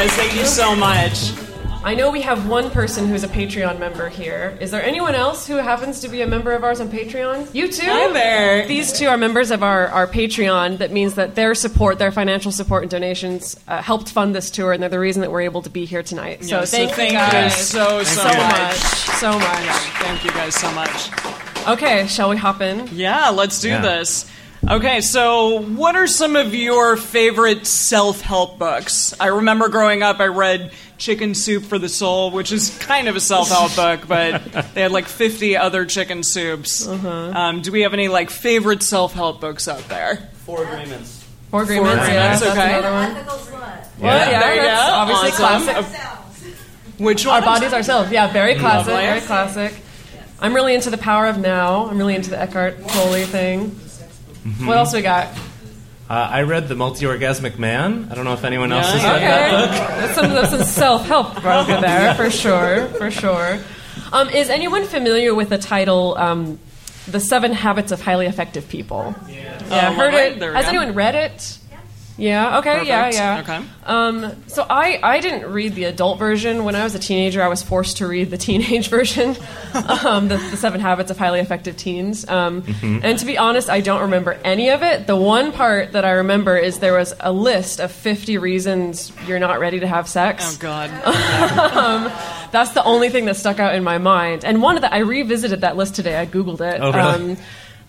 Right now for us. Thank you so much. I know we have one person who's a Patreon member here. Is there anyone else who happens to be a member of ours on Patreon? You too? Hi there. These two are members of our, our Patreon. That means that their support, their financial support and donations uh, helped fund this tour, and they're the reason that we're able to be here tonight. So Yeah, thank, thank you guys so, so, so much. much. So much. Thank you guys so much. Okay, shall we hop in? Yeah, let's do Yeah. this. Okay, so what are some of your favorite self help books? I remember growing up, I read Chicken Soup for the Soul, which is kind of a self help book, but they had like 50 other chicken soups. Uh-huh. Um, do we have any like favorite self help books out there? Four agreements. Four yeah, Agreements, that's okay. another one. Ethical slut. Well, yeah, There you that's go. obviously Awesome. classic. Which one? Our bodies ourselves. Yeah, very classic. Lovely. Very classic. I'm really into the power of now. I'm really into the Eckhart Tolle thing. Mm-hmm. What else we got? Uh, I read The Multi-Orgasmic Man. I don't know if anyone else Yeah, has yeah. read that book. That's some, that's some self-help over there for sure, for sure. Um, is anyone familiar with the title, um, "The Seven Habits of Highly Effective People"? Yeah, Oh, heard lovely. it. Has anyone read it? Yeah. Okay. Yeah. Perfect. Yeah. Okay. Um, so I, I didn't read the adult version. When I was a teenager, I was forced to read the teenage version, um, the, the Seven Habits of Highly Effective Teens. Um, And to be honest, I don't remember any of it. The one part that I remember is there was a list of 50 reasons you're not ready to have sex. Oh, God. That's the only thing that stuck out in my mind. And one of the I revisited that list today. I googled it. Oh, really? Um,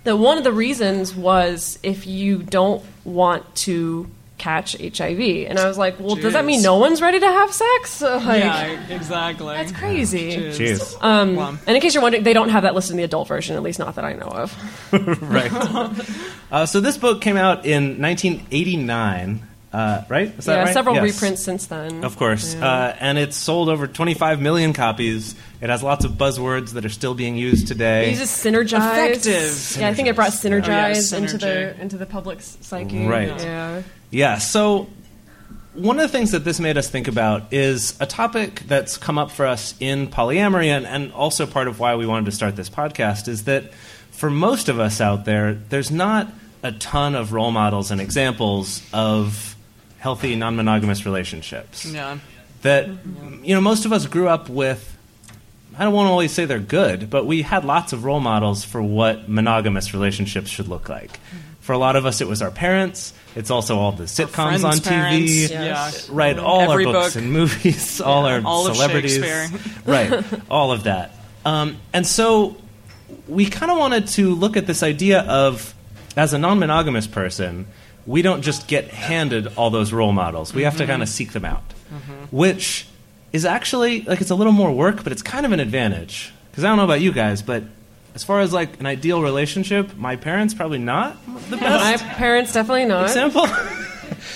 the one of the reasons was if you don't want to catch HIV, and I was like, well, does that mean no one's ready to have sex? Like, yeah, exactly. that's crazy. Jeez. Um, Wow. And in case you're wondering, they don't have that listed in the adult version, at least not that I know of. right. Uh, so this book came out in 1989, uh, right? Is that yeah, right? several Yes. reprints since then. Of course. Yeah. Uh, and it's sold over 25 million copies. It has lots of buzzwords that are still being used today. It uses synergize. Effective. Yeah, I think it brought synergize yeah, into the into the public's psyche. Right. Yeah. Yeah, so one of the things that this made us think about is a topic that's come up for us in polyamory, and, and also part of why we wanted to start this podcast is that for most of us out there, there's not a ton of role models and examples of healthy non monogamous relationships. Yeah. That, you know, most of us grew up with. I don't want to always say they're good, but we had lots of role models for what monogamous relationships should look like. For a lot of us, it was our parents. It's also all the sitcoms on parents, TV. yeah. Right, all Every our books book. and movies, all our all of celebrities. Shakespeare. right, all of that. Um, and so we kind of wanted to look at this idea of, as a non monogamous person, we don't just get handed all those role models. We have to mm-hmm. kind of seek them out, mm-hmm. which is actually like it's a little more work, but it's kind of an advantage. Because I don't know about you guys, but as far as like an ideal relationship, my parents probably not the best. My best parents definitely not. example.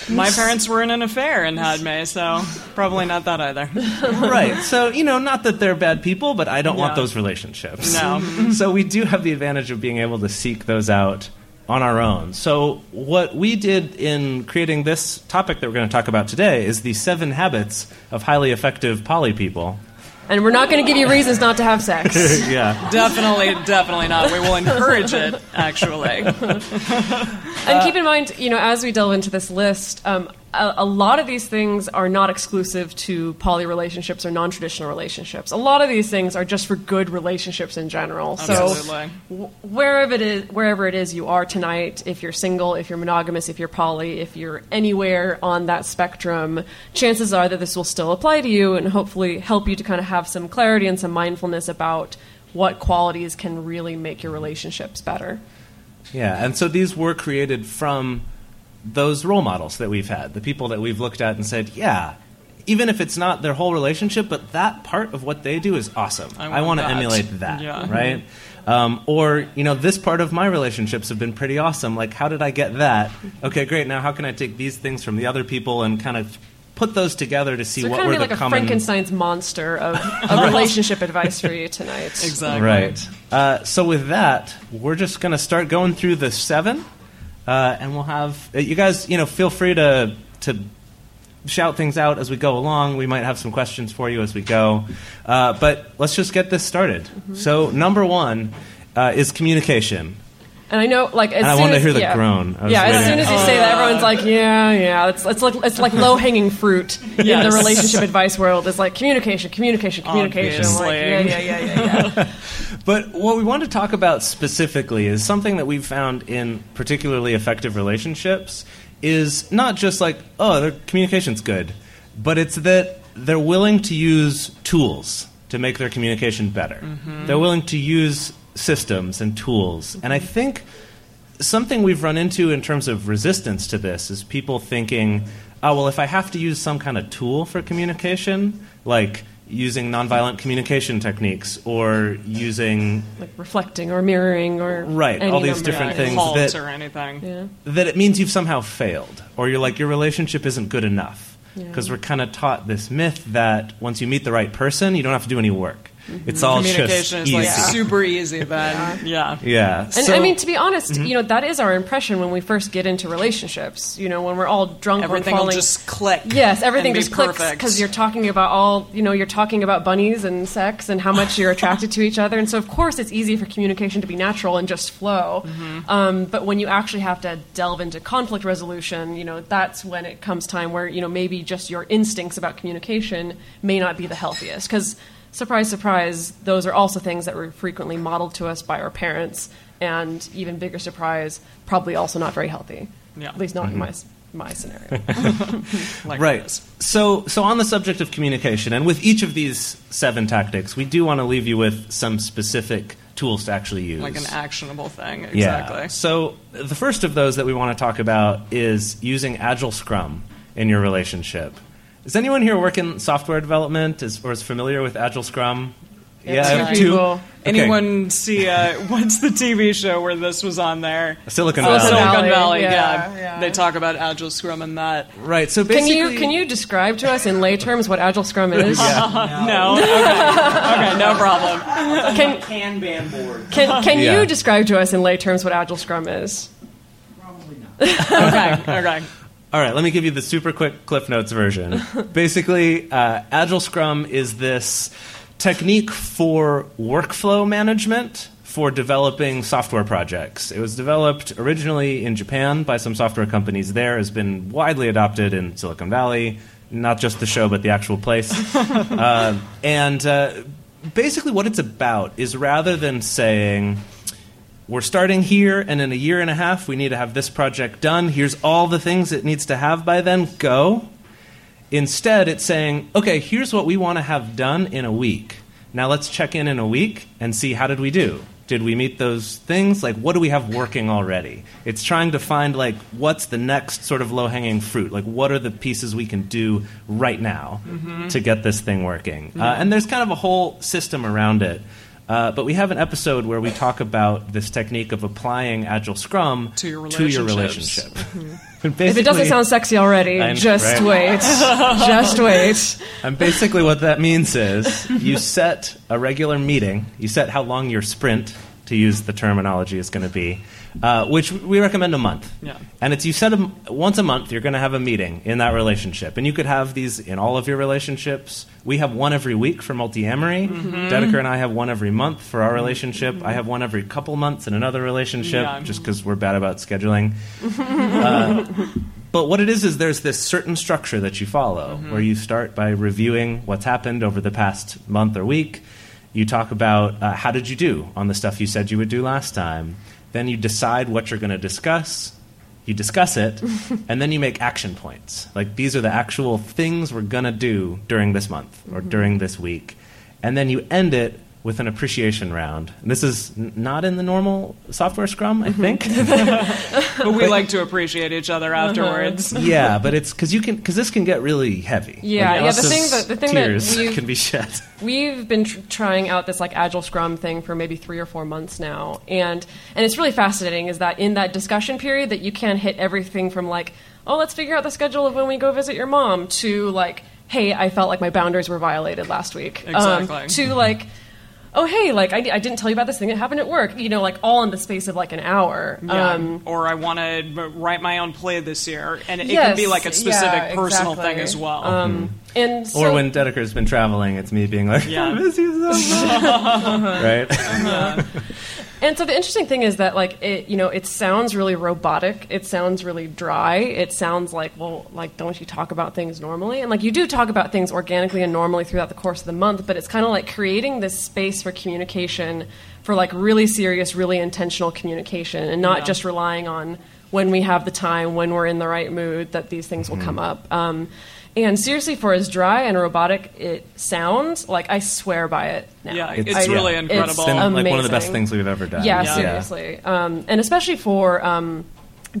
My parents were in an affair and had me, so probably not that either. right. So, you know, not that they're bad people, but I don't want Yeah. those relationships. No. so we do have the advantage of being able to seek those out on our own. So what we did in creating this topic that we're going to talk about today is the seven habits of highly effective poly people. And we're not going to give you reasons not to have sex. yeah. Definitely, definitely not. We will encourage it, actually. And keep in mind, you know, as we delve into this list, um, a, a lot of these things are not exclusive to poly relationships or non-traditional relationships. A lot of these things are just for good relationships in general. So Absolutely. w- wherever it is, wherever it is you are tonight, if you're single, if you're monogamous, if you're poly, if you're anywhere on that spectrum, chances are that this will still apply to you and hopefully help you to kind of have some clarity and some mindfulness about what qualities can really make your relationships better. Yeah, and so these were created from those role models that we've had, the people that we've looked at and said, yeah, even if it's not their whole relationship, but that part of what they do is awesome. I I, want want to emulate that, Yeah. right? Um, or you know, this part of my relationships have been pretty awesome. Like, how did I get that? Okay, great. Now, how can I take these things from the other people and kind of put those together to see So what kind were of be the like a common Frankenstein's monster of, of relationship advice for you tonight. Exactly. Right. Uh, so with that, we're just going to start going through the seven, uh, and we'll have uh, you guys. You know, feel free to to shout things out as we go along. We might have some questions for you as we go, uh, but let's just get this started. So number one uh, is communication. And I know, like, as And I soon wanted to as, hear the yeah. groan. I was Yeah, as soon as you say that, everyone's like, oh. "Yeah, yeah." It's it's like it's like low hanging fruit in the relationship advice world. It's like communication, communication, communication. Like, yeah, yeah, yeah, yeah, yeah. But what we want to talk about specifically is something that we've found in particularly effective relationships is not just like, oh, their communication's good, but it's that they're willing to use tools to make their communication better. Mm-hmm. They're willing to use systems and tools. And I think something we've run into in terms of resistance to this is people thinking, oh, well, if I have to use some kind of tool for communication, like using nonviolent communication techniques or using like reflecting or mirroring or Right, any all these different things. things that- or anything. Yeah. that it means you've somehow failed or you're like your relationship isn't good enough because we're kind of taught this myth that once you meet the right person you don't have to do any work it's all just Communication is easy like super easy then. Yeah. yeah And so, I mean, to be honest, you know, that is our impression when we first get into relationships. You know, when we're all drunk, Everything we're will falling. just click. Yes, everything and be just clicks because you're talking about all, you know, you're talking about bunnies and sex and how much you're attracted to each other. And so, of course, it's easy for communication to be natural and just flow. Mm-hmm. Um, but when you actually have to delve into conflict resolution, you know, that's when it comes time where, you know, maybe just your instincts about communication may not be the healthiest. Because, surprise, surprise, those are also things that were frequently modeled to us by our parents. And even bigger surprise, probably also not very healthy. Yeah. At least not in mm-hmm. my, my scenario. Like right this. so so on the subject of communication and with each of these seven tactics we do want to leave you with some specific tools to actually use Like an actionable thing. Exactly. Yeah. Exactly. So the first of those that we want to talk about is using Agile Scrum in your relationship. Is anyone here working software development is, or is familiar with Agile Scrum? Yeah, I have two people. Okay. Anyone see uh, what's the TV show where this was on there? Silicon Oh, Valley. Silicon Valley, Valley. yeah, Yeah, yeah. They talk about Agile Scrum and that. Right. So Can you can you describe to us in lay terms what Agile Scrum is? No. Okay. okay. No problem. Can Kanban board. can, can Yeah. you describe to us in lay terms what Agile Scrum is? Probably not. Okay. Okay. All right, let me give you the super quick Cliff Notes version. Basically, uh, Agile Scrum is this technique for workflow management for developing software projects. It was developed originally in Japan by some software companies there, has been widely adopted in Silicon Valley, not just the show, but the actual place. Uh, and uh, basically, what it's about is rather than saying, we're starting here, and in a year and a half, we need to have this project done. Here's all the things it needs to have by then. Go. Instead, it's saying, okay, here's what we want to have done in a week. Now let's check in in a week and see how did we do. Did we meet those things? Like, what do we have working already? It's trying to find, like, what's the next sort of low hanging fruit? Like, what are the pieces we can do right now to get this thing working? Uh, and there's kind of a whole system around it. Uh, but we have an episode where we talk about this technique of applying Agile Scrum To your relationship. relationships. And If it doesn't sound sexy already, I- just right. wait. just wait. And basically, what that means is you set a regular meeting, you set how long your sprint, to use the terminology, is going to be, uh, which we recommend a month. Yeah. And it's you set a, once a month, you're going to have a meeting in that relationship. And you could have these in all of your relationships. We have one every week for Multiamory. Dedeker and I have one every month for our relationship. I have one every couple months in another relationship, Yeah. just because we're bad about scheduling. Uh, But what it is is there's this certain structure that you follow where you start by reviewing what's happened over the past month or week. You talk about uh, how did you do on the stuff you said you would do last time. Then you decide what you're going to discuss. You discuss it, and then you make action points. Like these are the actual things we're going to do during this month or during this week. And then you end it with an appreciation round. And this is n- not in the normal software Scrum, Mm-hmm. I think. But we like to appreciate each other Uh-huh. afterwards. yeah, but it's because you can because this can get really heavy. Yeah, Like, yeah, the thing that- the thing that tears we've- can be shed. We've been tr- trying out this like agile scrum thing for maybe three or four months now, and and it's really fascinating. Is that in that discussion period that you can hit everything from like, oh, let's figure out the schedule of when we go visit your mom, to like, hey, I felt like my boundaries were violated last week, Um, Exactly. to like. Oh hey, like I, I didn't tell you about this thing that happened at work. You know, like all in the space of like an hour. Yeah. Um, or I want to write my own play this year, and it yes, can be like a specific yeah, personal exactly. thing as well. Um, and so, or when Dedeker's been traveling, it's me being like, Yeah. I miss you so much. right? And so the interesting thing is that like it you know it sounds really robotic. It sounds really dry. It sounds like well like don't you talk about things normally? And like you do talk about things organically and normally throughout the course of the month, but it's kind of like creating this space for communication for like really serious, really intentional communication and not Yeah. just relying on when we have the time, when we're in the right mood that these things will come up. Um, and seriously, for as dry and robotic it sounds, like I swear by it now. yeah, It's- it's, yeah. really It's incredible. It's been like one of the best things we've ever done. Yeah, Yeah. seriously. Um, and especially for um,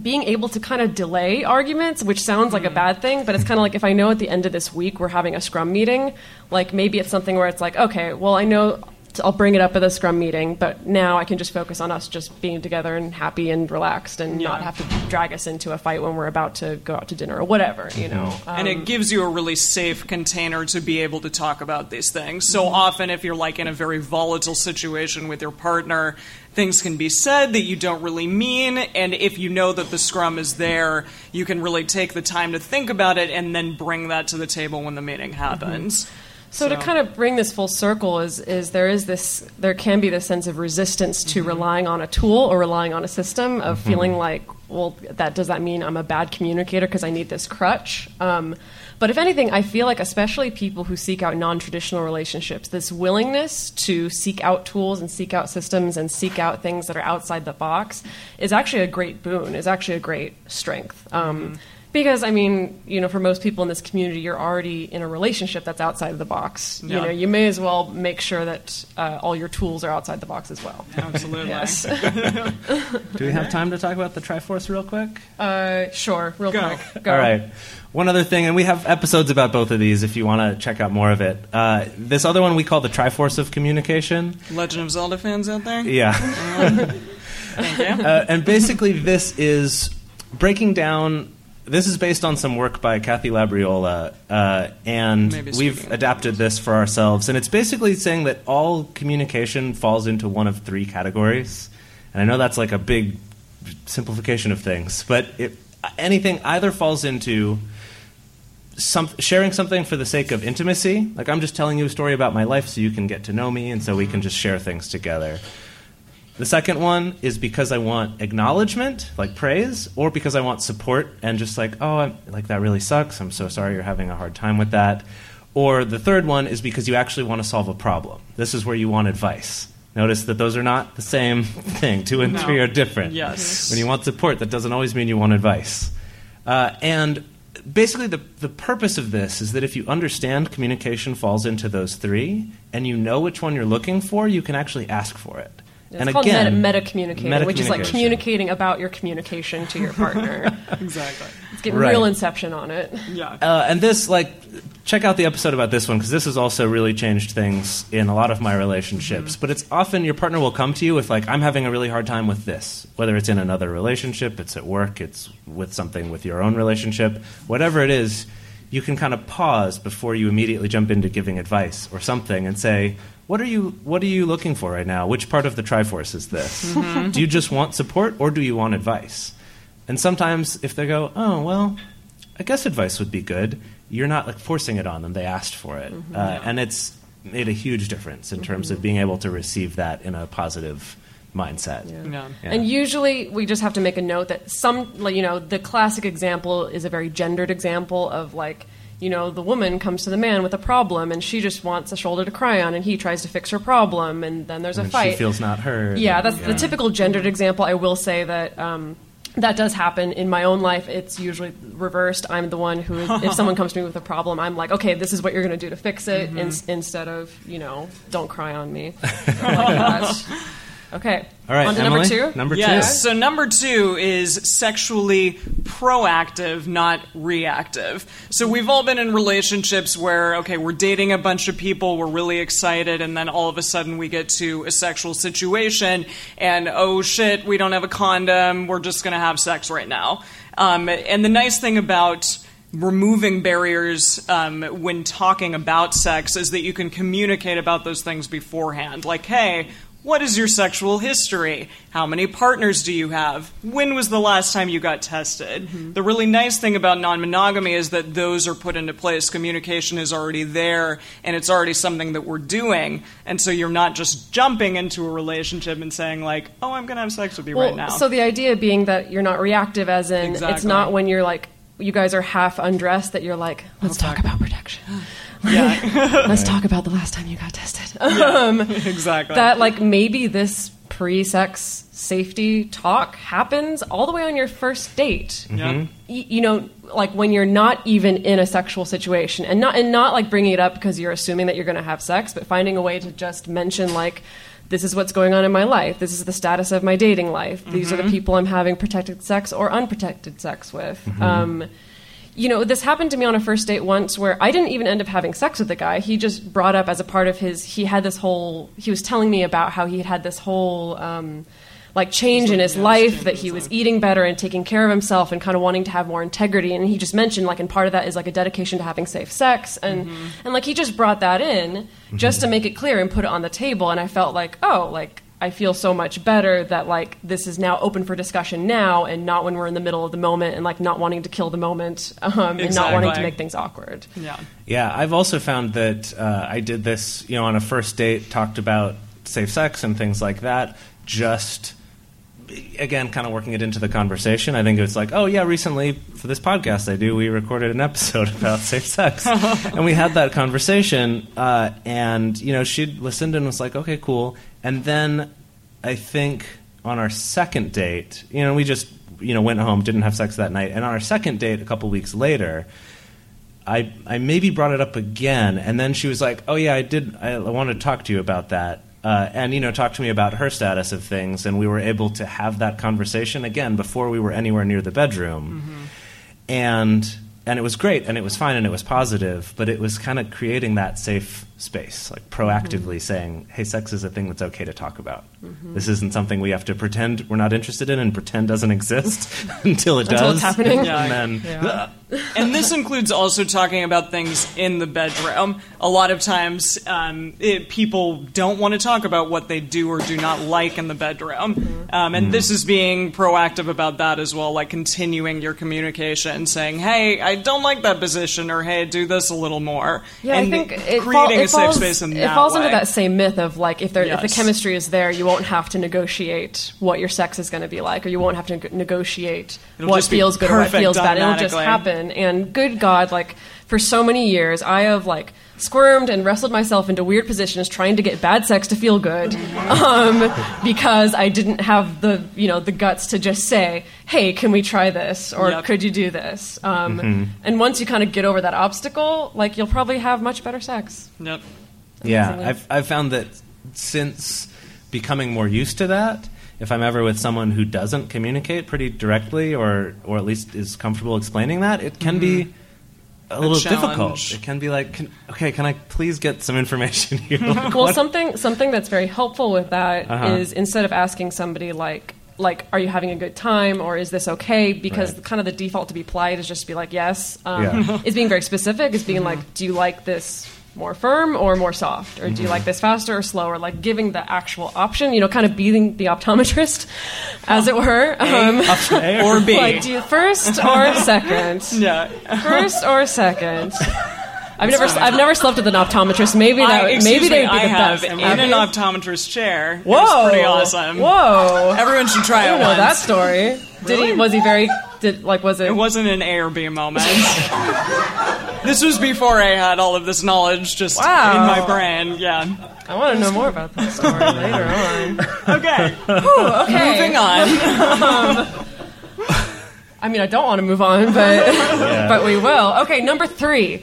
being able to kind of delay arguments, which sounds like a bad thing, but it's kind of like if I know at the end of this week we're having a scrum meeting, like maybe it's something where it's like, okay, well, I know I'll bring it up at the scrum meeting, but now I can just focus on us just being together and happy and relaxed and not have to drag us into a fight when we're about to go out to dinner or whatever, you know. and Um, it gives you a really safe container to be able to talk about these things. So often, if you're like in a very volatile situation with your partner, things can be said that you don't really mean. And if you know that the scrum is there, you can really take the time to think about it and then bring that to the table when the meeting happens. So, to kind of bring this full circle is is there is this there can be this sense of resistance to relying on a tool or relying on a system of feeling like well that does that mean I'm a bad communicator because I need this crutch. Um, but if anything, I feel like especially people who seek out non-traditional relationships, this willingness to seek out tools and seek out systems and seek out things that are outside the box is actually a great boon. Is actually a great strength. Um, because I mean, you know, for most people in this community, you're already in a relationship that's outside of the box. You know, you may as well make sure that uh, all your tools are outside the box as well. Absolutely. Yes. Do we have time to talk about the Triforce real quick? Uh, sure. Real Go. quick. Go. All right. One other thing, and we have episodes about both of these if you want to check out more of it. Uh, this other one we call the Triforce of Communication. Legend of Zelda fans out there? Yeah. Thank you. Uh, and basically, this is breaking down. This is based on some work by Kathy Labriola, uh, and we've adapted this for ourselves. And it's basically saying that all communication falls into one of three categories. And I know that's like a big simplification of things, but it, anything either falls into some, sharing something for the sake of intimacy, like I'm just telling you a story about my life so you can get to know me, and so we can just share things together. The second one is because I want acknowledgement, like praise, or because I want support and just like, oh, I'm, like that really sucks. I'm so sorry you're having a hard time with that. Or the third one is because you actually want to solve a problem. This is where you want advice. Notice that those are not the same thing. Two and No. three are different. Yes. When you want support, that doesn't always mean you want advice. Uh, and basically, the, the purpose of this is that if you understand communication falls into those three, and you know which one you're looking for, you can actually ask for it. It's and called again, meta, meta communicating, which is like communicating about your communication to your partner. Exactly. Let's get Right. real inception on it. Yeah. Uh, and this, like, check out the episode about this one because this has also really changed things in a lot of my relationships. Mm-hmm. But it's often your partner will come to you with, like, I'm having a really hard time with this. Whether it's in another relationship, it's at work, it's with something with your own relationship, whatever it is, you can kind of pause before you immediately jump into giving advice or something and say, what are you what are you looking for right now? Which part of the Triforce is this? Mm-hmm. Do you just want support or do you want advice? And sometimes if they go, "Oh, well, I guess advice would be good. You're not like forcing it on them. They asked for it, Mm-hmm. uh, and it's made a huge difference in terms of being able to receive that in a positive mindset. Yeah. Yeah. And usually we just have to make a note that some, like, you know, the classic example is a very gendered example of like, you know, the woman comes to the man with a problem and she just wants a shoulder to cry on and he tries to fix her problem and then there's a And fight. she feels not heard. Yeah, that's Yeah. the typical gendered example. I will say that um, that does happen in my own life. It's usually reversed. I'm the one who, if someone comes to me with a problem, I'm like, okay, this is what you're going to do to fix it, Mm-hmm. ins- instead of you know, don't cry on me. Like that. Okay. All right, On to Emily, number two. Number Yes. two. So number two is sexually proactive, not reactive. So we've all been in relationships where, okay, we're dating a bunch of people, we're really excited, and then all of a sudden we get to a sexual situation, and oh shit, we don't have a condom, we're just gonna have sex right now. Um, and the nice thing about removing barriers um, when talking about sex is that you can communicate about those things beforehand. Like, hey, what is your sexual history? How many partners do you have? When was the last time you got tested? Mm-hmm. The really nice thing about non monogamy is that those are put into place. Communication is already there, and it's already something that we're doing. And so you're not just jumping into a relationship and saying, like, oh, I'm going to have sex with you Well, right now. so the idea being that you're not reactive, as in it's not when you're like you guys are half undressed that you're like, let's talk about protection. yeah, Let's talk about the last time you got tested. Um, exactly. that like maybe this pre-sex safety talk happens all the way on your first date. yeah. Y- you know, like when you're not even in a sexual situation, and not and not like bringing it up because you're assuming that you're going to have sex, but finding a way to just mention like. This is what's going on in my life. This is the status of my dating life. These are the people I'm having protected sex or unprotected sex with. Um, you know, this happened to me on a first date once where I didn't even end up having sex with the guy. He just brought up as a part of his, he had this whole, he was telling me about how he had had this whole, um, like change in his life, that he was eating better and taking care of himself and kind of wanting to have more integrity. And he just mentioned, like, and part of that is like a dedication to having safe sex. And, and like, he just brought that in just to make it clear and put it on the table. And I felt like, oh, like, I feel so much better that like this is now open for discussion now and not when we're in the middle of the moment and like not wanting to kill the moment um, and not wanting to make things awkward. yeah. Yeah, I've also found that uh, I did this, you know, on a first date, talked about safe sex and things like that. Just again, kind of working it into the conversation. I think it was like, oh yeah, recently for this podcast I do, we recorded an episode about safe sex, and we had that conversation. Uh, and you know, she listened and was like, okay, cool. And then I think on our second date, you know, we just you know went home, didn't have sex that night, and on our second date, a couple weeks later. I, I maybe brought it up again, and then she was like, "Oh yeah, I did. I, I wanted to talk to you about that." Uh, and you know, talk to me about her status of things, and we were able to have that conversation again before we were anywhere near the bedroom, and and it was great, and it was fine, and it was positive, but it was kind of creating that safe space, like proactively saying, "Hey, sex is a thing that's okay to talk about. This isn't something we have to pretend we're not interested in and pretend doesn't exist until it Until does." it's happening. Yeah. and then and this includes also talking about things in the bedroom. A lot of times, um, it, people don't want to talk about what they do or do not like in the bedroom. Um, and this is being proactive about that as well, like continuing your communication, saying, "Hey, I don't like that position," or "Hey, do this a little more." Yeah, and I think it, fall, creating it a safe falls, space in it that falls way. into that same myth of like if there if the chemistry is there, you won't have to negotiate what your sex is going to be like, or you won't have to negotiate It'll what feels good or what feels bad. It'll just happen. And good God, like for so many years, I have like squirmed and wrestled myself into weird positions trying to get bad sex to feel good um, because I didn't have the you know the guts to just say, "Hey, can we try this?" or Yep. "Could you do this?" Um, Mm-hmm. And once you kind of get over that obstacle, like you'll probably have much better sex. Yep. Yeah, I've I've found that since becoming more used to that, if I'm ever with someone who doesn't communicate pretty directly, or or at least is comfortable explaining that, it can be a little difficult. It can be like, can, okay, can I please get some information here? Like, Well, what- something something that's very helpful with that is Uh-huh. instead of asking somebody like like are you having a good time or is this okay because Right. kind of the default to be polite is just to be like yes um, Yeah. is being very specific is being like do you like this more firm or more soft or do you like this faster or slower like giving the actual option you know kind of being the optometrist as it were um, A Or B. like do you first or second yeah. first or second I've never I've never slept with an optometrist. Maybe that I, maybe they would be I the have best. in an optometrist chair. Whoa, It's pretty awesome. Whoa, Everyone should try I it don't know once. that story. Did he? Was he very? Did like was it? It wasn't an A or B moment. this was before I had all of this knowledge just Wow. in my brain. Yeah. I want to know more about that story later on. Okay. Okay, Moving on. I mean, I don't want to move on, but but we will. Okay, number three.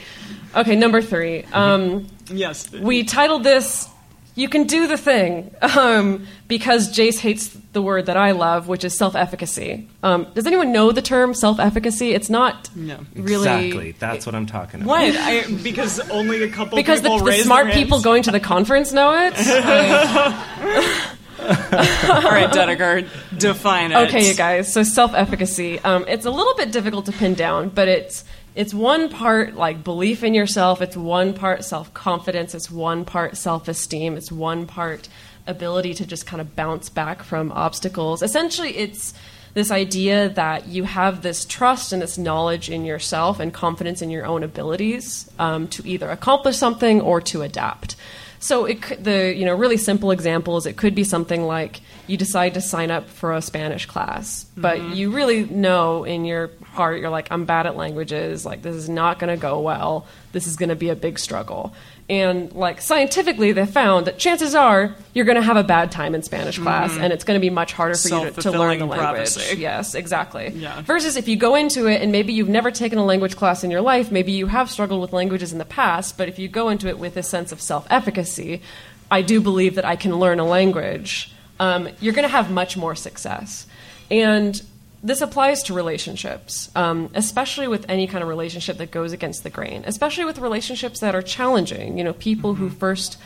Okay, number three. Um, Yes. we titled this "You Can Do the Thing" um, because Jase hates the word that I love, which is self-efficacy. Um, does anyone know the term self-efficacy? It's not No. really Exactly. That's what I'm talking about. What? I, because only a couple because the, people the raised smart their people hands? going to the conference know it. All right, Dedeker, define it. Okay, you guys. So self-efficacy. Um, it's a little bit difficult to pin down, but it's it's one part like belief in yourself. It's one part self-confidence. It's one part self-esteem. It's one part ability to just kind of bounce back from obstacles. Essentially, it's this idea that you have this trust and this knowledge in yourself and confidence in your own abilities um, to either accomplish something or to adapt. So it could, the you know really simple example is it could be something like you decide to sign up for a Spanish class, but mm-hmm. you really know in your heart you're like I'm bad at languages, like this is not going to go well. This is going to be a big struggle. And like scientifically they found that chances are you're going to have a bad time in Spanish class and it's going to be much harder for you to, to learn the language. prophecy. Yes, exactly. Yeah. Versus if you go into it and maybe you've never taken a language class in your life, maybe you have struggled with languages in the past, but if you go into it with a sense of self efficacy, I do believe that I can learn a language, um, you're going to have much more success. And this applies to relationships, um, especially with any kind of relationship that goes against the grain, especially with relationships that are challenging. You know, people who first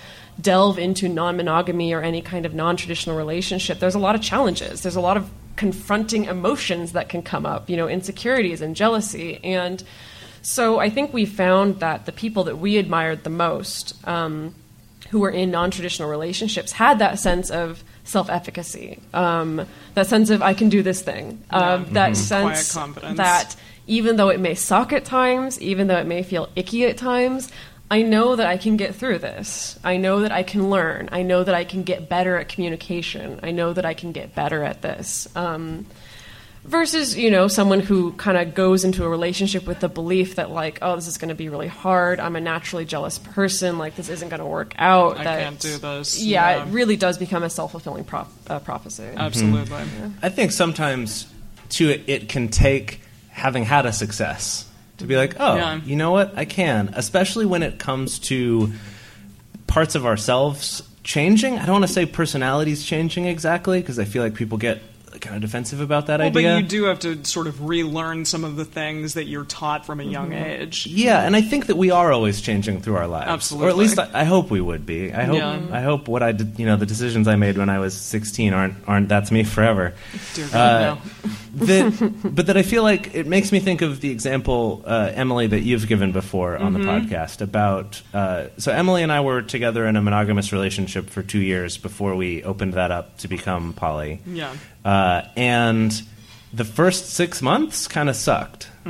delve into non monogamy or any kind of non traditional relationship, there's a lot of challenges. There's a lot of confronting emotions that can come up, you know, insecurities and jealousy. And so I think we found that the people that we admired the most, um, who were in non-traditional relationships had that sense of self-efficacy, um, that sense of I can do this thing, um, that sense confidence. that even though it may suck at times, even though it may feel icky at times, I know that I can get through this. I know that I can learn. I know that I can get better at communication. I know that I can get better at this. Um, versus you know someone who kind of goes into a relationship with the belief that like oh this is going to be really hard i'm a naturally jealous person like this isn't going to work out I that, can't do this. yeah, Yeah. it really does become a self-fulfilling prop, uh, prophecy Absolutely. I think sometimes too it, it can take having had a success to be like, oh, Yeah. you know what, I can. Especially when it comes to parts of ourselves changing. I don't want to say personalities changing exactly because I feel like people get kind of defensive about that Well, but you do have to sort of relearn some of the things that you're taught from a young age. Yeah, and I think that we are always changing through our lives. Or at least I, I hope we would be. I hope Yeah. I hope what I did, you know, the decisions I made when I was 16 aren't aren't that's me forever. Dear God, Uh, no. that, but that I feel like it makes me think of the example, uh, Emily, that you've given before on the Mm-hmm. podcast about. Uh, so Emily and I were together in a monogamous relationship for two years before we opened that up to become poly. Yeah. Uh, and the first six months kind of sucked.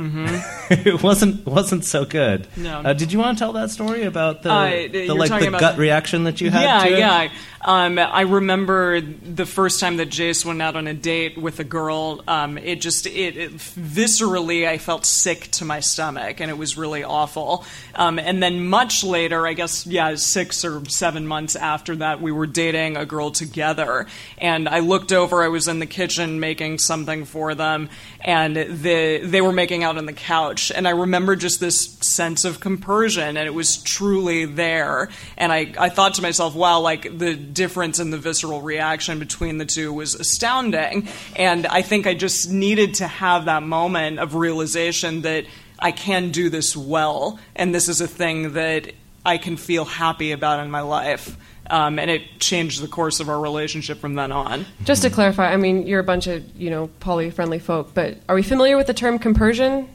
it wasn't wasn't so good. Mm-hmm. No. Uh, did you want to tell that story about the, Uh, the like the gut the- reaction that you had? yeah, to it? yeah. Um, I remember the first time that Jase went out on a date with a girl. Um, it just it, it viscerally, I felt sick to my stomach, and it was really awful. Um, and then much later, I guess, yeah, six or seven months after that, we were dating a girl together, and I looked over. I was in the kitchen making something for them, and the they were making out on the couch, and I remember just this sense of compersion, and it was truly there. And I, I thought to myself, wow, like the difference in the visceral reaction between the two was astounding. And I think I just needed to have that moment of realization that I can do this well, and this is a thing that I can feel happy about in my life. Um, and it changed the course of our relationship from then on. just to clarify i mean you're a bunch of you know poly friendly folk but are we familiar with the term compersion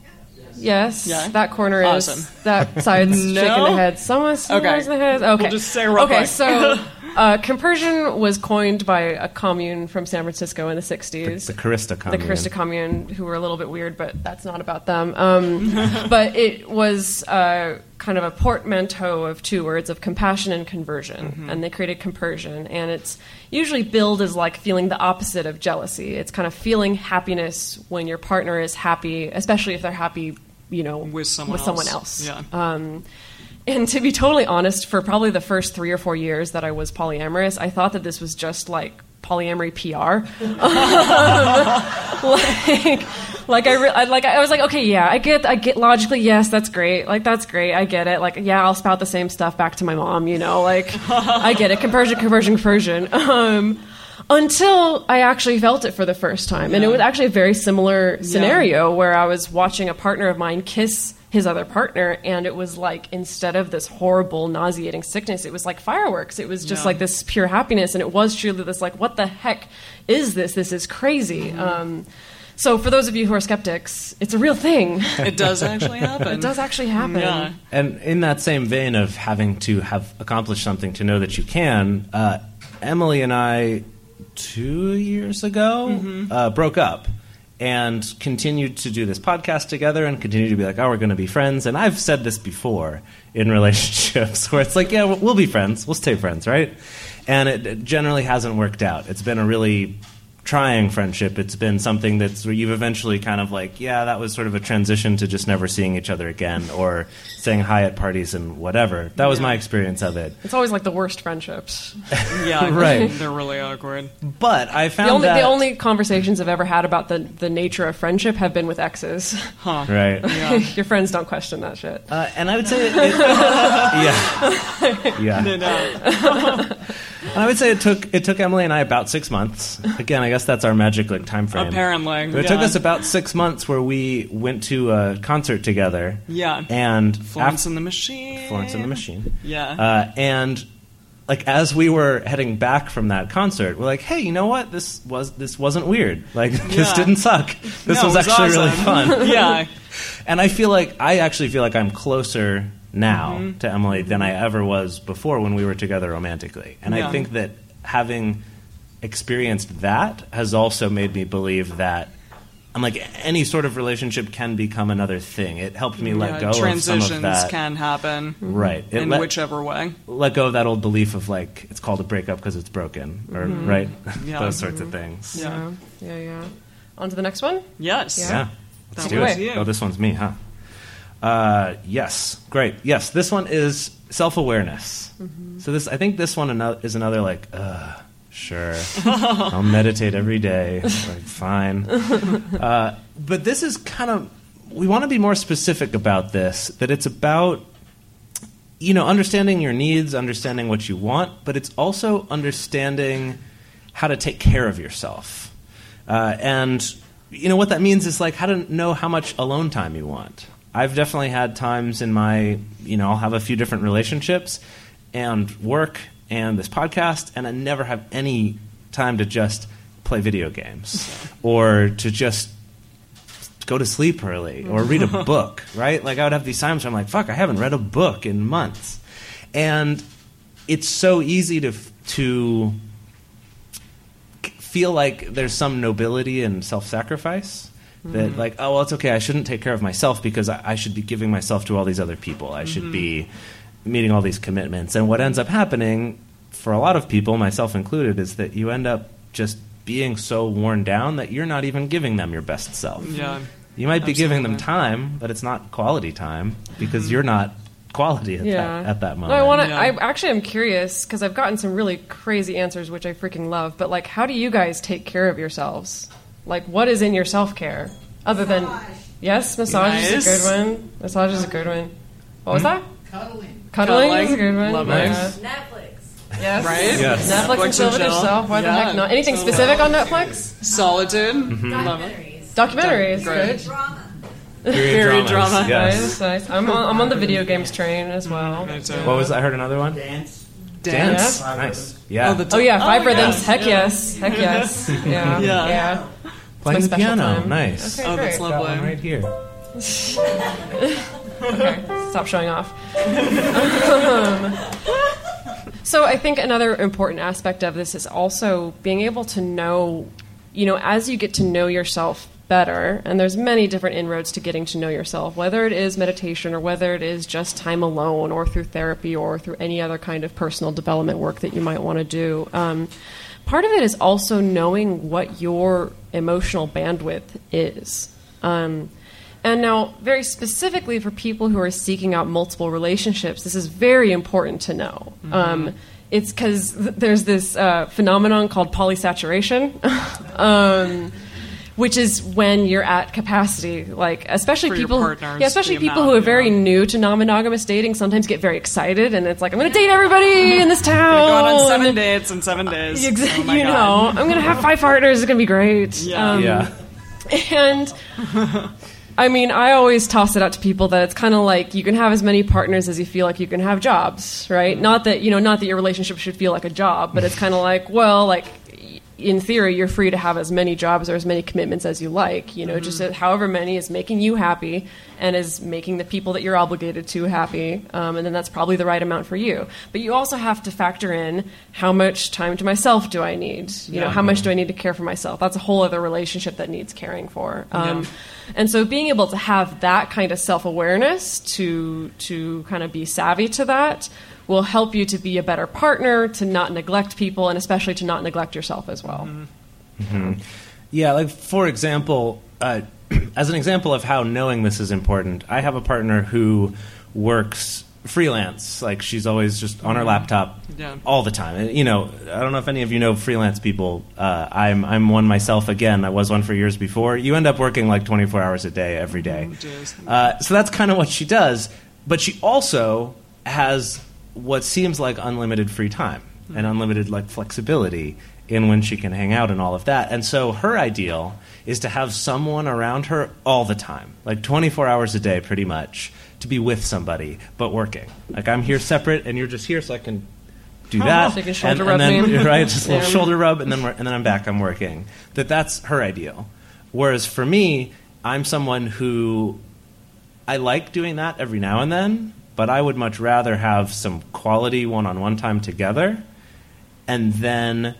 Yes, Yeah. that corner Awesome. is that side's No? shaking the head. Someone's Okay. the head. Okay, We'll just say real okay. quick. So, uh, compersion was coined by a commune from San Francisco in the The, '60s. the Kerista commune. the Kerista commune, who were a little bit weird, but that's not about them. Um, but it was uh, kind of a portmanteau of two words of compassion and conversion, and they created compersion. And it's usually billed as like feeling the opposite of jealousy. It's kind of feeling happiness when your partner is happy, especially if they're happy, you know, With someone someone else. else. Yeah. Um, and to be totally honest, for probably the first three or four years that I was polyamorous, I thought that this was just like polyamory PR. like, like I, re- I like I was like, okay, yeah, I get, I get logically, yes, that's great. Like that's great, I get it. Like yeah, I'll spout the same stuff back to my mom, you know, like I get it. Compersion, compersion, compersion. Um, until I actually felt it for the first time, and it was actually a very similar scenario where I was watching a partner of mine kiss his other partner, and it was like instead of this horrible, nauseating sickness, it was like fireworks. It was just Yeah. like this pure happiness, and it was truly this like, what the heck is this? This is crazy. Um, so for those of you who are skeptics, it's a real thing. It does actually happen. it does actually happen. Yeah. And in that same vein of having to have accomplished something to know that you can, uh, Emily and I, two years ago, uh, broke up and continued to do this podcast together and continued to be like, oh, we're going to be friends. And I've said this before in relationships where it's like, yeah, we'll- be friends, we'll stay friends, right? And it generally hasn't worked out. It's been a really trying friendship. It's been something that's where you've eventually kind of like, yeah, that was sort of a transition to just never seeing each other again or saying hi at parties and whatever. That was my experience of it. It's always like the worst friendships. Yeah, Right. They're really awkward. But I found The only, that the only conversations I've ever had about the, the nature of friendship have been with exes. Huh. right. Your friends don't question that shit. Uh, and I would say, it, it, yeah, yeah. And I would say it took it took Emily and I about six months. Again, I guess that's our magic like time frame. Apparently, But it took us about six months where we went to a concert together. Yeah. and Florence and the Machine. Florence and the Machine. Yeah. Uh, and like as we were heading back from that concert, we're like, "Hey, you know what? This was this wasn't weird. Like this didn't suck. This No, was, was actually really fun." yeah. And I feel like I actually feel like I'm closer now Mm-hmm. to Emily than I mm-hmm. ever was before when we were together romantically. And Yeah. I think that having experienced that has also made me believe that I'm like any sort of relationship can become another thing. It helped me let Yeah, go of some transitions of that. can happen mm-hmm. right. It in let, whichever way. let go of that old belief of like it's called a breakup because it's broken or mm-hmm. right Yeah. those sorts of things. Yeah. Yeah, yeah. On to the next one. Yes. Yeah. Let's That do was it. you. Oh, this one's me, huh? Uh, yes, great. Yes, this one is self awareness. So this, I think, this one is another like, uh, sure, I'll meditate every day. Like, fine. Uh, but this is kind of we want to be more specific about this. That it's about you know understanding your needs, understanding what you want, but it's also understanding how to take care of yourself. Uh, and you know what that means is like how to know how much alone time you want. I've definitely had times in my, you know, I'll have a few different relationships and work and this podcast, and I never have any time to just play video games or to just go to sleep early or read a book, right? Like I would have these times where I'm like, fuck, I haven't read a book in months. And it's so easy to to feel like there's some nobility in self-sacrifice that mm-hmm. like oh well it's okay i shouldn't take care of myself because i, I should be giving myself to all these other people i should mm-hmm. be meeting all these commitments and what ends up happening for a lot of people myself included is that you end up just being so worn down that you're not even giving them your best self Yeah. you might be giving them time but it's not quality time because mm-hmm. you're not quality at, Yeah. that, at that moment No, I want to. Yeah. I actually am curious because I've gotten some really crazy answers, which I freaking love. But like, how do you guys take care of yourselves? Like, what is in your self care other than yes, massage is a good one. Massage is a good one. What was that? Cuddling. Cuddling, is a good one. Love Yeah. Netflix. Yes. Right? Yes. Netflix, and and chill with yourself. Why the heck not? Anything Totally. specific on Netflix? Solitude. Mm-hmm. Love it. Documentaries. Documentaries. Great. Good. Drama. Period dramas, drama. yes. Nice, nice. I'm on, I'm on the video games train as well. Me too. what was I heard another one Dance. Dance Yeah. nice yeah Oh, the Oh yeah, five Oh, rhythms. yeah. Heck yes. Heck yes. Yeah. Yeah. Yeah. playing the piano time. nice Okay, Oh, great. that's Got one lovely. right here Okay, stop showing off. Um, so I think another important aspect of this is also being able to know, you know, as you get to know yourself better, and there's many different inroads to getting to know yourself, whether it is meditation or whether it is just time alone or through therapy or through any other kind of personal development work that you might want to do. Um, part of it is also knowing what your emotional bandwidth is. Um, and now, very specifically for people who are seeking out multiple relationships, this is very important to know. Um, it's because th- there's this uh, phenomenon called polysaturation, um, which is when you're at capacity. Like especially For people, partners, yeah, especially people amount, who are very new to non-monogamous dating. Sometimes get very excited, and it's like I'm going to date everybody in this town. Going on seven dates in seven days. Exactly. Oh you God. know, I'm going to have five partners. It's going to be great. Yeah. Um, yeah. and I mean, I always toss it out to people that it's kind of like you can have as many partners as you feel like you can have jobs, right? Not that you know, not that your relationship should feel like a job, but it's kind of like, well, like in theory, you're free to have as many jobs or as many commitments as you like. You know, just however many is making you happy and is making the people that you're obligated to happy, um, and then that's probably the right amount for you. But you also have to factor in how much time to myself do I need? You know, how much do I need to care for myself? That's a whole other relationship that needs caring for. Um, Yeah. And so, being able to have that kind of self awareness to to kind of be savvy to that will help you to be a better partner, to not neglect people, and especially to not neglect yourself as well. Yeah, like for example, uh, as an example of how knowing this is important, I have a partner who works freelance. Like she's always just on her laptop Yeah. all the time. And, You know, I don't know if any of you know freelance people. Uh, I'm I'm one myself. Again, I was one for years before. You end up working like 24 hours a day every day. Uh, so that's kind of what she does. But she also has what seems like unlimited free time and unlimited like flexibility in when she can hang out and all of that. And so her ideal is to have someone around her all the time, like 24 hours a day, pretty much, to be with somebody but working. Like I'm here separate, and you're just here, so I can do oh, that. You can shoulder and, rub and then, right, just a little Yeah. shoulder rub, and then and then I'm back. I'm working. That that's her ideal. Whereas for me, I'm someone who I like doing that every now and then, but I would much rather have some quality one-on-one time together, and then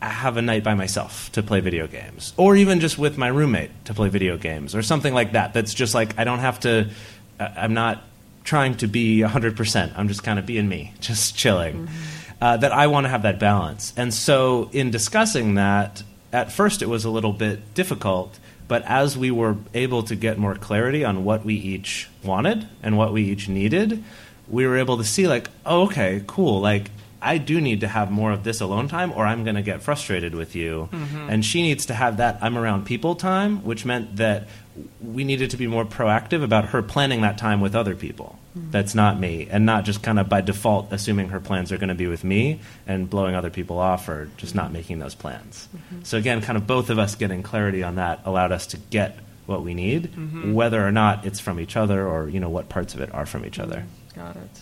I have a night by myself to play video games, or even just with my roommate to play video games, or something like that. That's just like I don't have to. I- I'm not trying to be 100%. I'm just kind of being me, just chilling. Uh, that I want to have that balance. And so, in discussing that, at first it was a little bit difficult, but as we were able to get more clarity on what we each wanted and what we each needed, we were able to see, like, oh, okay, cool. Like, I do need to have more of this alone time, or I'm going to get frustrated with you. And she needs to have that I'm around people time, which meant that we needed to be more proactive about her planning that time with other people. Mm-hmm. That's not me, and not just kind of by default assuming her plans are going to be with me and blowing other people off or just not mm-hmm. making those plans. Mm-hmm. So, again, kind of both of us getting clarity on that allowed us to get what we need, whether or not it's from each other or you know what parts of it are from each other. Got it.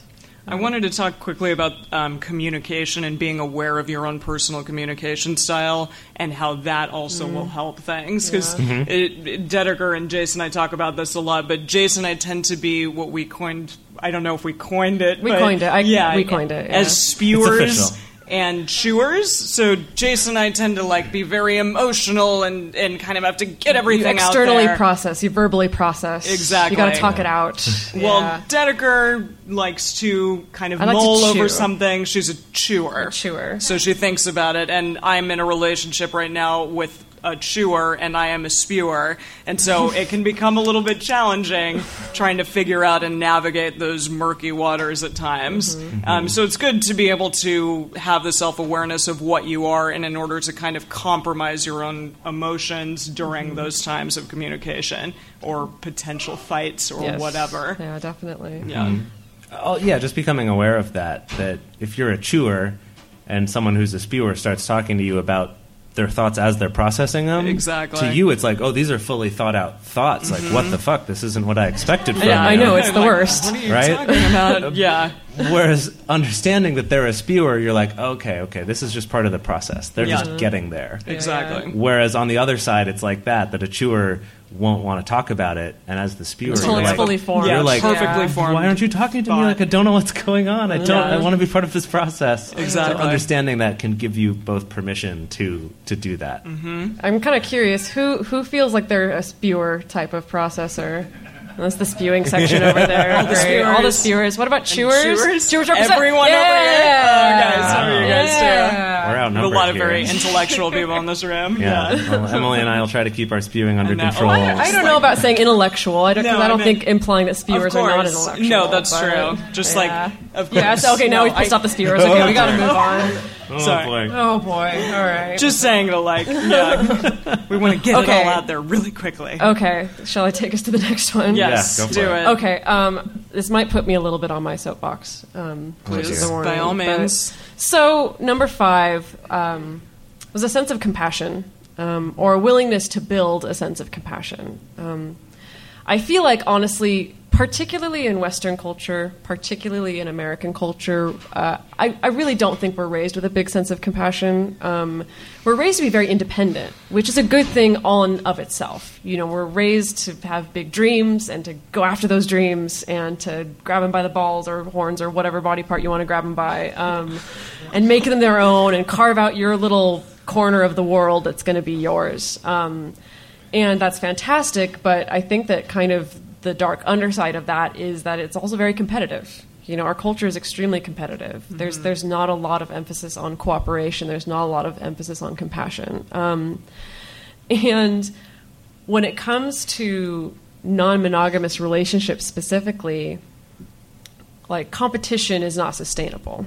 I wanted to talk quickly about um, communication and being aware of your own personal communication style and how that also will help things. Because Dedeker and Jason, I talk about this a lot, but Jason, I tend to be what we coined. I don't know if we coined it. We but coined it. I- yeah, we coined it, yeah. as spewers official. And chewers. So Jase and I tend to like be very emotional and, and kind of have to get You everything out externally process, you verbally process. Exactly. You got to talk it out. Well, Yeah. Dedeker likes to kind of like mull over something. She's a chewer. A chewer. So she thinks about it, and I'm in a relationship right now with a chewer, and I am a spewer, and so it can become a little bit challenging trying to figure out and navigate those murky waters at times. Mm-hmm. Um, so it's good to be able to have the self awareness of what you are, and in order to kind of compromise your own emotions during Mm-hmm. those times of communication or potential fights or Yes. whatever. Yeah, definitely. Yeah. Oh, yeah, just becoming aware of that. That if you're a chewer and someone who's a spewer starts talking to you about their thoughts as they're processing them, Exactly. To you, it's like, oh, these are fully thought out thoughts. Like, what mm-hmm. the fuck? This isn't what I expected from Yeah, you. I know, it's the Like, worst. What are you Right? about? yeah. Whereas understanding that they're a spewer, you're like, okay, okay, this is just part of the process. They're Yeah. just getting there. Exactly. Whereas on the other side, it's like that, that a chewer won't want to talk about it, and as the spewer, Until you're it's like, fully formed. Yeah, You're like, perfectly Yeah. formed. Why aren't you talking to me? Like I don't know what's going on. I don't. Yeah. I want to be part of this process. Exactly. So understanding that can give you both permission to to do that. Mm-hmm. I'm kind of curious who who feels like they're a spewer type of processor. That's the spewing section over there. All the Great. All the spewers. spewers. What about chewers? Chewers? Chewers represent Everyone yeah. over here? Oh, guys, how are you guys doing? yeah. We're We have outnumbered a lot of here. very intellectual people in this room. yeah. Well, Emily and I will try to keep our spewing under I control. Oh, I don't know about saying intellectual. I don't, 'cause No, I don't I think implying that spewers are not intellectual. No, that's but- true. Just like, of course. Yes. Okay. Now No, we've pissed I- off the spewers. Okay, we got to move on. Oh, Sorry. boy. Oh boy. All right. Just saying to like, yeah, we want to get Okay. it all out there really quickly. okay. Shall I take us to the next one? yes, Yeah, go for do it. it. Okay. Um, this might put me a little bit on my soapbox. Um, Please, just a warning, by all but- means. So number five um, was a sense of compassion, um, or a willingness to build a sense of compassion. Um, I feel like, honestly, particularly in Western culture, particularly in American culture, uh, I, I really don't think we're raised with a big sense of compassion. Um, we're raised to be very independent, which is a good thing all in of itself. You know, we're raised to have big dreams and to go after those dreams and to grab them by the balls or horns or whatever body part you want to grab them by, um, and make them their own and carve out your little corner of the world that's going to be yours. Um, and that's fantastic but i think that kind of the dark underside of that is that it's also very competitive. You know our culture is extremely competitive. There's there's not a lot of emphasis on cooperation. There's not a lot of emphasis on compassion. Um, and when it comes to non-monogamous relationships specifically like competition is not sustainable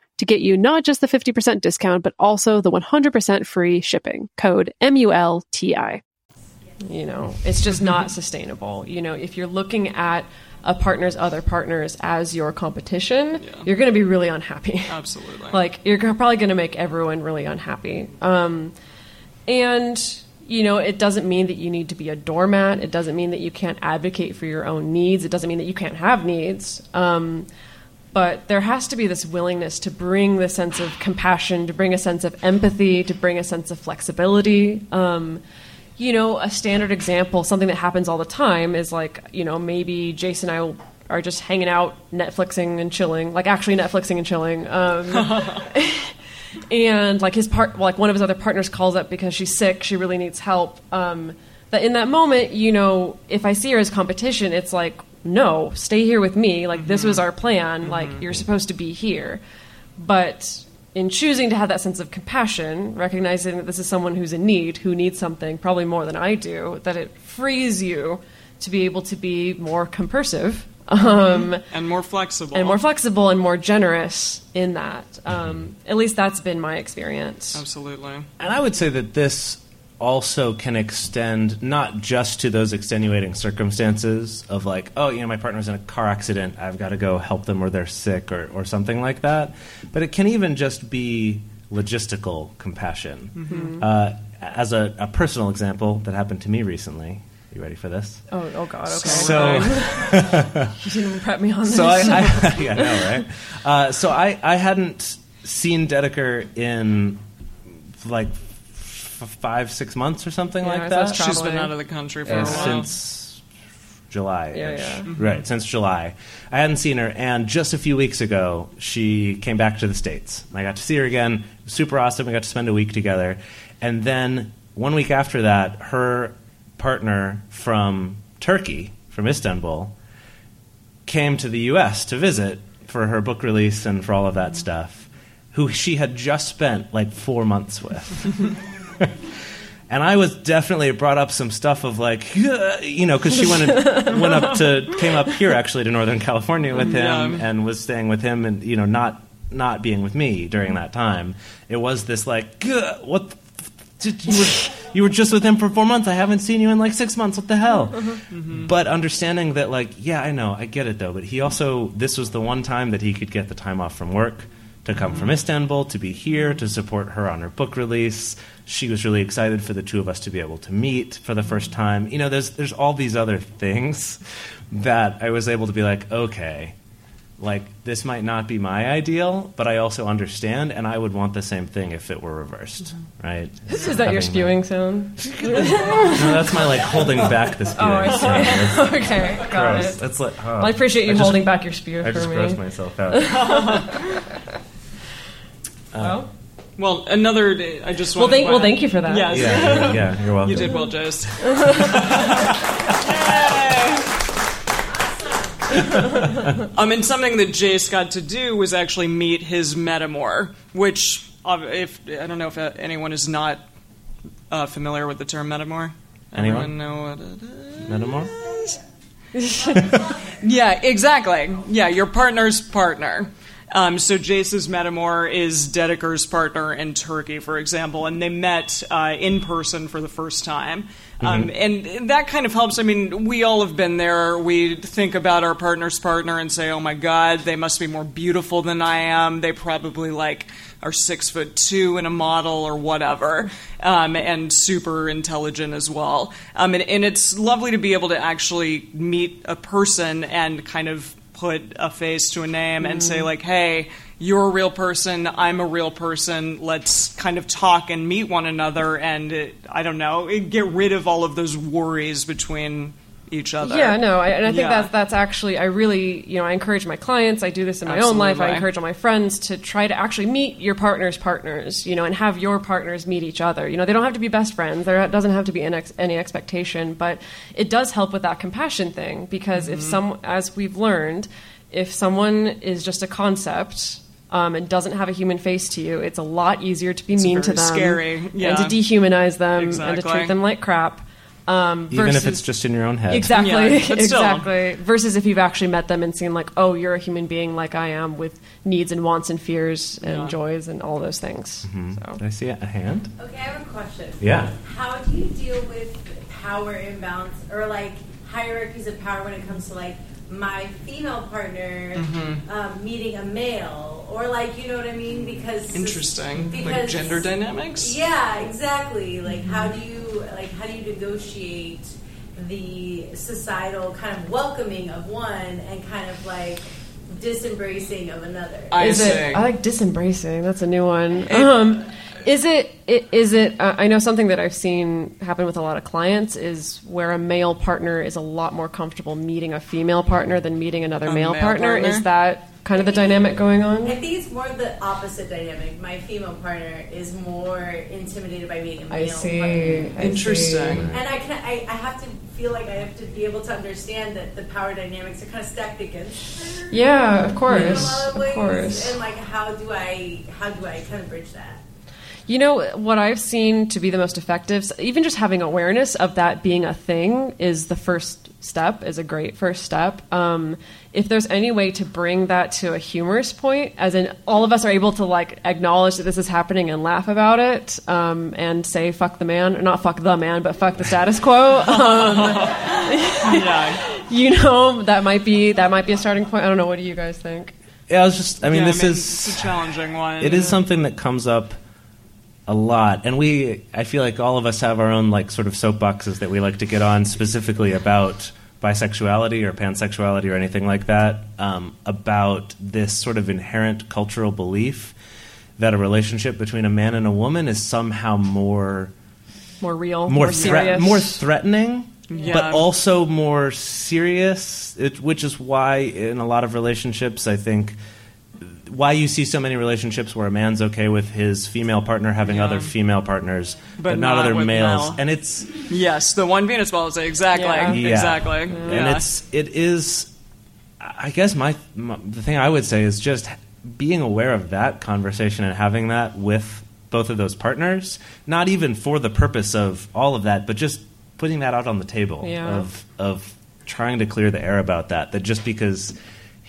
to get you not just the 50% discount, but also the 100% free shipping. Code M-U-L-T-I. you know it's just not sustainable. You know if you're looking at a partner's other partners as your competition you're going to be really unhappy. Absolutely. like you're probably going to make everyone really unhappy. Um, and you know it doesn't mean that you need to be a doormat. It doesn't mean that you can't advocate for your own needs. It doesn't mean that you can't have needs. Um, but there has to be this willingness to bring the sense of compassion to bring a sense of empathy to bring a sense of flexibility um, you know, a standard example, something that happens all the time is like, you know, maybe Jase and I will, are just hanging out, Netflixing and chilling, like actually Netflixing and chilling. Um, and like his part, like one of his other partners calls up because she's sick, she really needs help. Um, that in that moment, you know, if I see her as competition, it's like, no, stay here with me. Like this was our plan. Like you're supposed to be here. But in choosing to have that sense of compassion, recognizing that this is someone who's in need, who needs something probably more than I do, that it frees you to be able to be more compersive um, and more flexible. and more flexible and more generous in that. Um, at least that's been my experience. Absolutely. And I would say that this also can extend not just to those extenuating circumstances of like, oh, you know, my partner's in a car accident, I've got to go help them or they're sick or, or something like that, but it can even just be logistical compassion. Uh, as a, a personal example that happened to me recently, you ready for this? Oh, oh God. Okay. So, you didn't prep me on this. so I, I yeah, know, right? Uh, so I, I hadn't seen Dedeker in like five, six months or something Yeah, like I that. She's been out of the country for Uh, a while. since July. Yeah, yeah. Right, since July. I hadn't seen her, and just a few weeks ago, she came back to the States. I got to see her again. Super awesome. We got to spend a week together. And then one week after that, her partner from Turkey, from Istanbul, came to the U.S. to visit for her book release and for all of that stuff, who she had just spent like four months with. And I was definitely brought up some stuff of like, you know, because she went and, went up to came up here actually to Northern California with him and was staying with him and you know not not being with me during that time. It was this like, what? you were you were just with him for four months. I haven't seen you in like six months. What the hell? Mm-hmm. Mm-hmm. But understanding that like, yeah, I know, I get it though. But he also this was the one time that he could get the time off from work to come mm-hmm. from Istanbul to be here to support her on her book release. She was really excited for the two of us to be able to meet for the first time. You know, there's there's all these other things that I was able to be like, okay, like this might not be my ideal, but I also understand, and I would want the same thing if it were reversed, mm-hmm. right? Is that your Having spewing sound? No, that's my like holding back the spewing. Oh, I sound. That's see. okay, got gross. it. That's like. oh. Well, I appreciate you I just- holding back your spew I for just me. grossed myself out. Uh, well, Well, another. day, I just well, wanted thank, well, thank you for that. Yes. yeah, yeah, yeah, you're welcome. You did well, Jase. um, and something that Jase got to do was actually meet his metamor, which, uh, if I don't know if uh, anyone is not uh, familiar with the term metamor. Anyone? Everyone know what it is? Metamor? Yeah, exactly. Yeah, your partner's partner. Um, so Jase's metamor is Dedeker's partner in Turkey, for example, and they met uh, in person for the first time. Um, and that kind of helps. I mean, we all have been there. We think about our partner's partner and say, "Oh my God, they must be more beautiful than I am. They probably like are six foot two in a model or whatever, um, and super intelligent as well." Um, and, and it's lovely to be able to actually meet a person and kind of put a face to a name and say mm. like hey you're a real person i'm a real person let's kind of talk and meet one another. And i don't know get rid of all of those worries between each other Yeah, no, I, and I think Yeah. that's that's actually I really you know I encourage my clients. I do this in my own life. I encourage all my friends to try to actually meet your partner's partners, you know, and have your partners meet each other. You know, they don't have to be best friends. There doesn't have to be an ex- any expectation, but it does help with that compassion thing because if Mm-hmm. some, as we've learned, if someone is just a concept. Um, and doesn't have a human face to you. It's a lot easier to be mean to them, scary, yeah. and to dehumanize them, and to treat them like crap. Um, Even if it's just in your own head. Exactly. Yeah, but still. exactly. Versus if you've actually met them and seen like, oh, you're a human being like I am with needs and wants and fears and Yeah. joys and all those things. Did So I see a hand? Okay, I have a question. Yeah. How do you deal with power imbalance or like hierarchies of power when it comes to like my female partner Mm-hmm. um, meeting a male or like you know what I mean? Because interesting like because- gender dynamics Yeah, exactly. Like how do you like how do you negotiate the societal kind of welcoming of one and kind of like disembracing of another? I is see. it? I like disembracing. That's a new one. Um, is it? Is it? Uh, I know something that I've seen happen with a lot of clients is where a male partner is a lot more comfortable meeting a female partner than meeting another A male, male partner. partner? Is that kind of the dynamic going on? I think it's more the opposite dynamic. My female partner is more intimidated by being a male I see. partner. I Interesting. see. And I can I, I have to feel like I have to be able to understand that the power dynamics are kind of stacked against her Yeah, of in a course, lot of of course. And like how do I how do I kind of bridge that? You know what I've seen to be the most effective, even just having awareness of that being a thing is the first step, is a great first step. Um, if there's any way to bring that to a humorous point, as in all of us are able to like acknowledge that this is happening and laugh about it, um, and say "fuck the man," or not "fuck the man," but "fuck the status quo." Um, yeah. you know, that might be that might be a starting point. I don't know. What do you guys think? Yeah, I was just. I mean, Yeah, this is it's a challenging one. It is something that comes up a lot, and we. I feel like all of us have our own like sort of soapboxes that we like to get on specifically about bisexuality or pansexuality or anything like that. Um, about this sort of inherent cultural belief that a relationship between a man and a woman is somehow more More real, more more threat- serious, more threatening, Yeah. but also more serious. It, which is why in a lot of relationships, I think why you see so many relationships where a man's okay with his female partner having Yeah. other female partners, But but, not, not other males, male. and it's Yes, the one penis policy. Exactly. Yeah. yeah. Exactly. and it's it is. I guess my, my the thing I would say is just being aware of that conversation and having that with both of those partners, not even for the purpose of all of that, but just putting that out on the table Yeah. of of trying to clear the air about that. That just because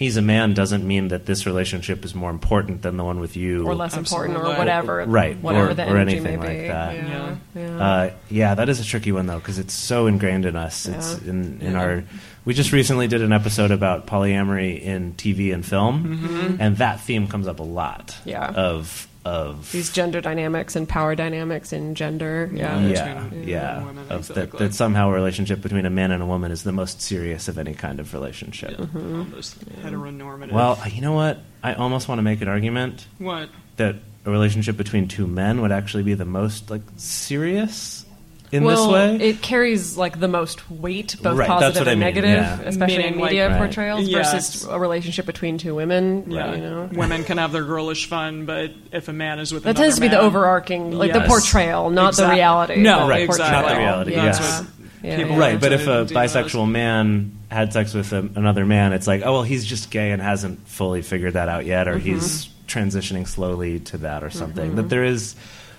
he's a man doesn't mean that this relationship is more important than the one with you, or less important, or whatever, Right, Whatever or- the or energy anything may like be. that. Yeah, yeah. Uh, yeah, that is a tricky one though because it's so ingrained in us. It's Yeah. in, in our. We just recently did an episode about polyamory in TV and film, and that theme comes up a lot. Mm-hmm. Yeah. Of of These gender dynamics and power dynamics in gender. Mm-hmm. Yeah. yeah between yeah men women, of that, exactly. that somehow a relationship between a man and a woman is the most serious of any kind of relationship. Mm-hmm. Almost heteronormative. Well, you know what? I almost want to make an argument what? that a relationship between two men would actually be the most like serious in well, this way. it carries like the most weight, both Right, that's positive what I and mean, negative, yeah. especially Meaning, in like- media Right. portrayals Yeah. versus a relationship between two women. Yeah. You know, Women can have their girlish fun, but if a man is with that another tends to be the man- overarching, like the portrayal, not Exact- the reality. No, the Right, portrayal. not the reality, Yeah. yes. That's what Yeah. Right, but if a to those. bisexual man had sex with a, another man, it's like, oh well, he's just gay and hasn't fully figured that out yet, or Mm-hmm. he's transitioning slowly to that, or something. That there is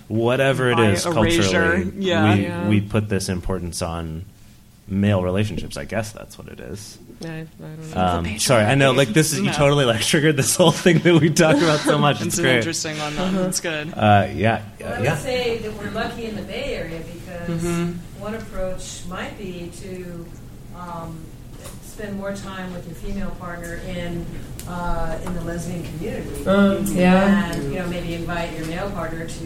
whatever it is erasure, culturally, yeah. we Yeah. we put this importance on male relationships. I guess that's what it is. I, I don't know. Um, sorry, I know, like this is you totally like triggered this whole thing that we talk about so much. It's, It's an great. interesting one. Though. It's good. Uh, yeah, Well, I yeah. would say that we're lucky in the Bay Area because one approach might be to um, spend more time with your female partner in uh, in the lesbian community. Um, yeah. And you know maybe invite your male partner to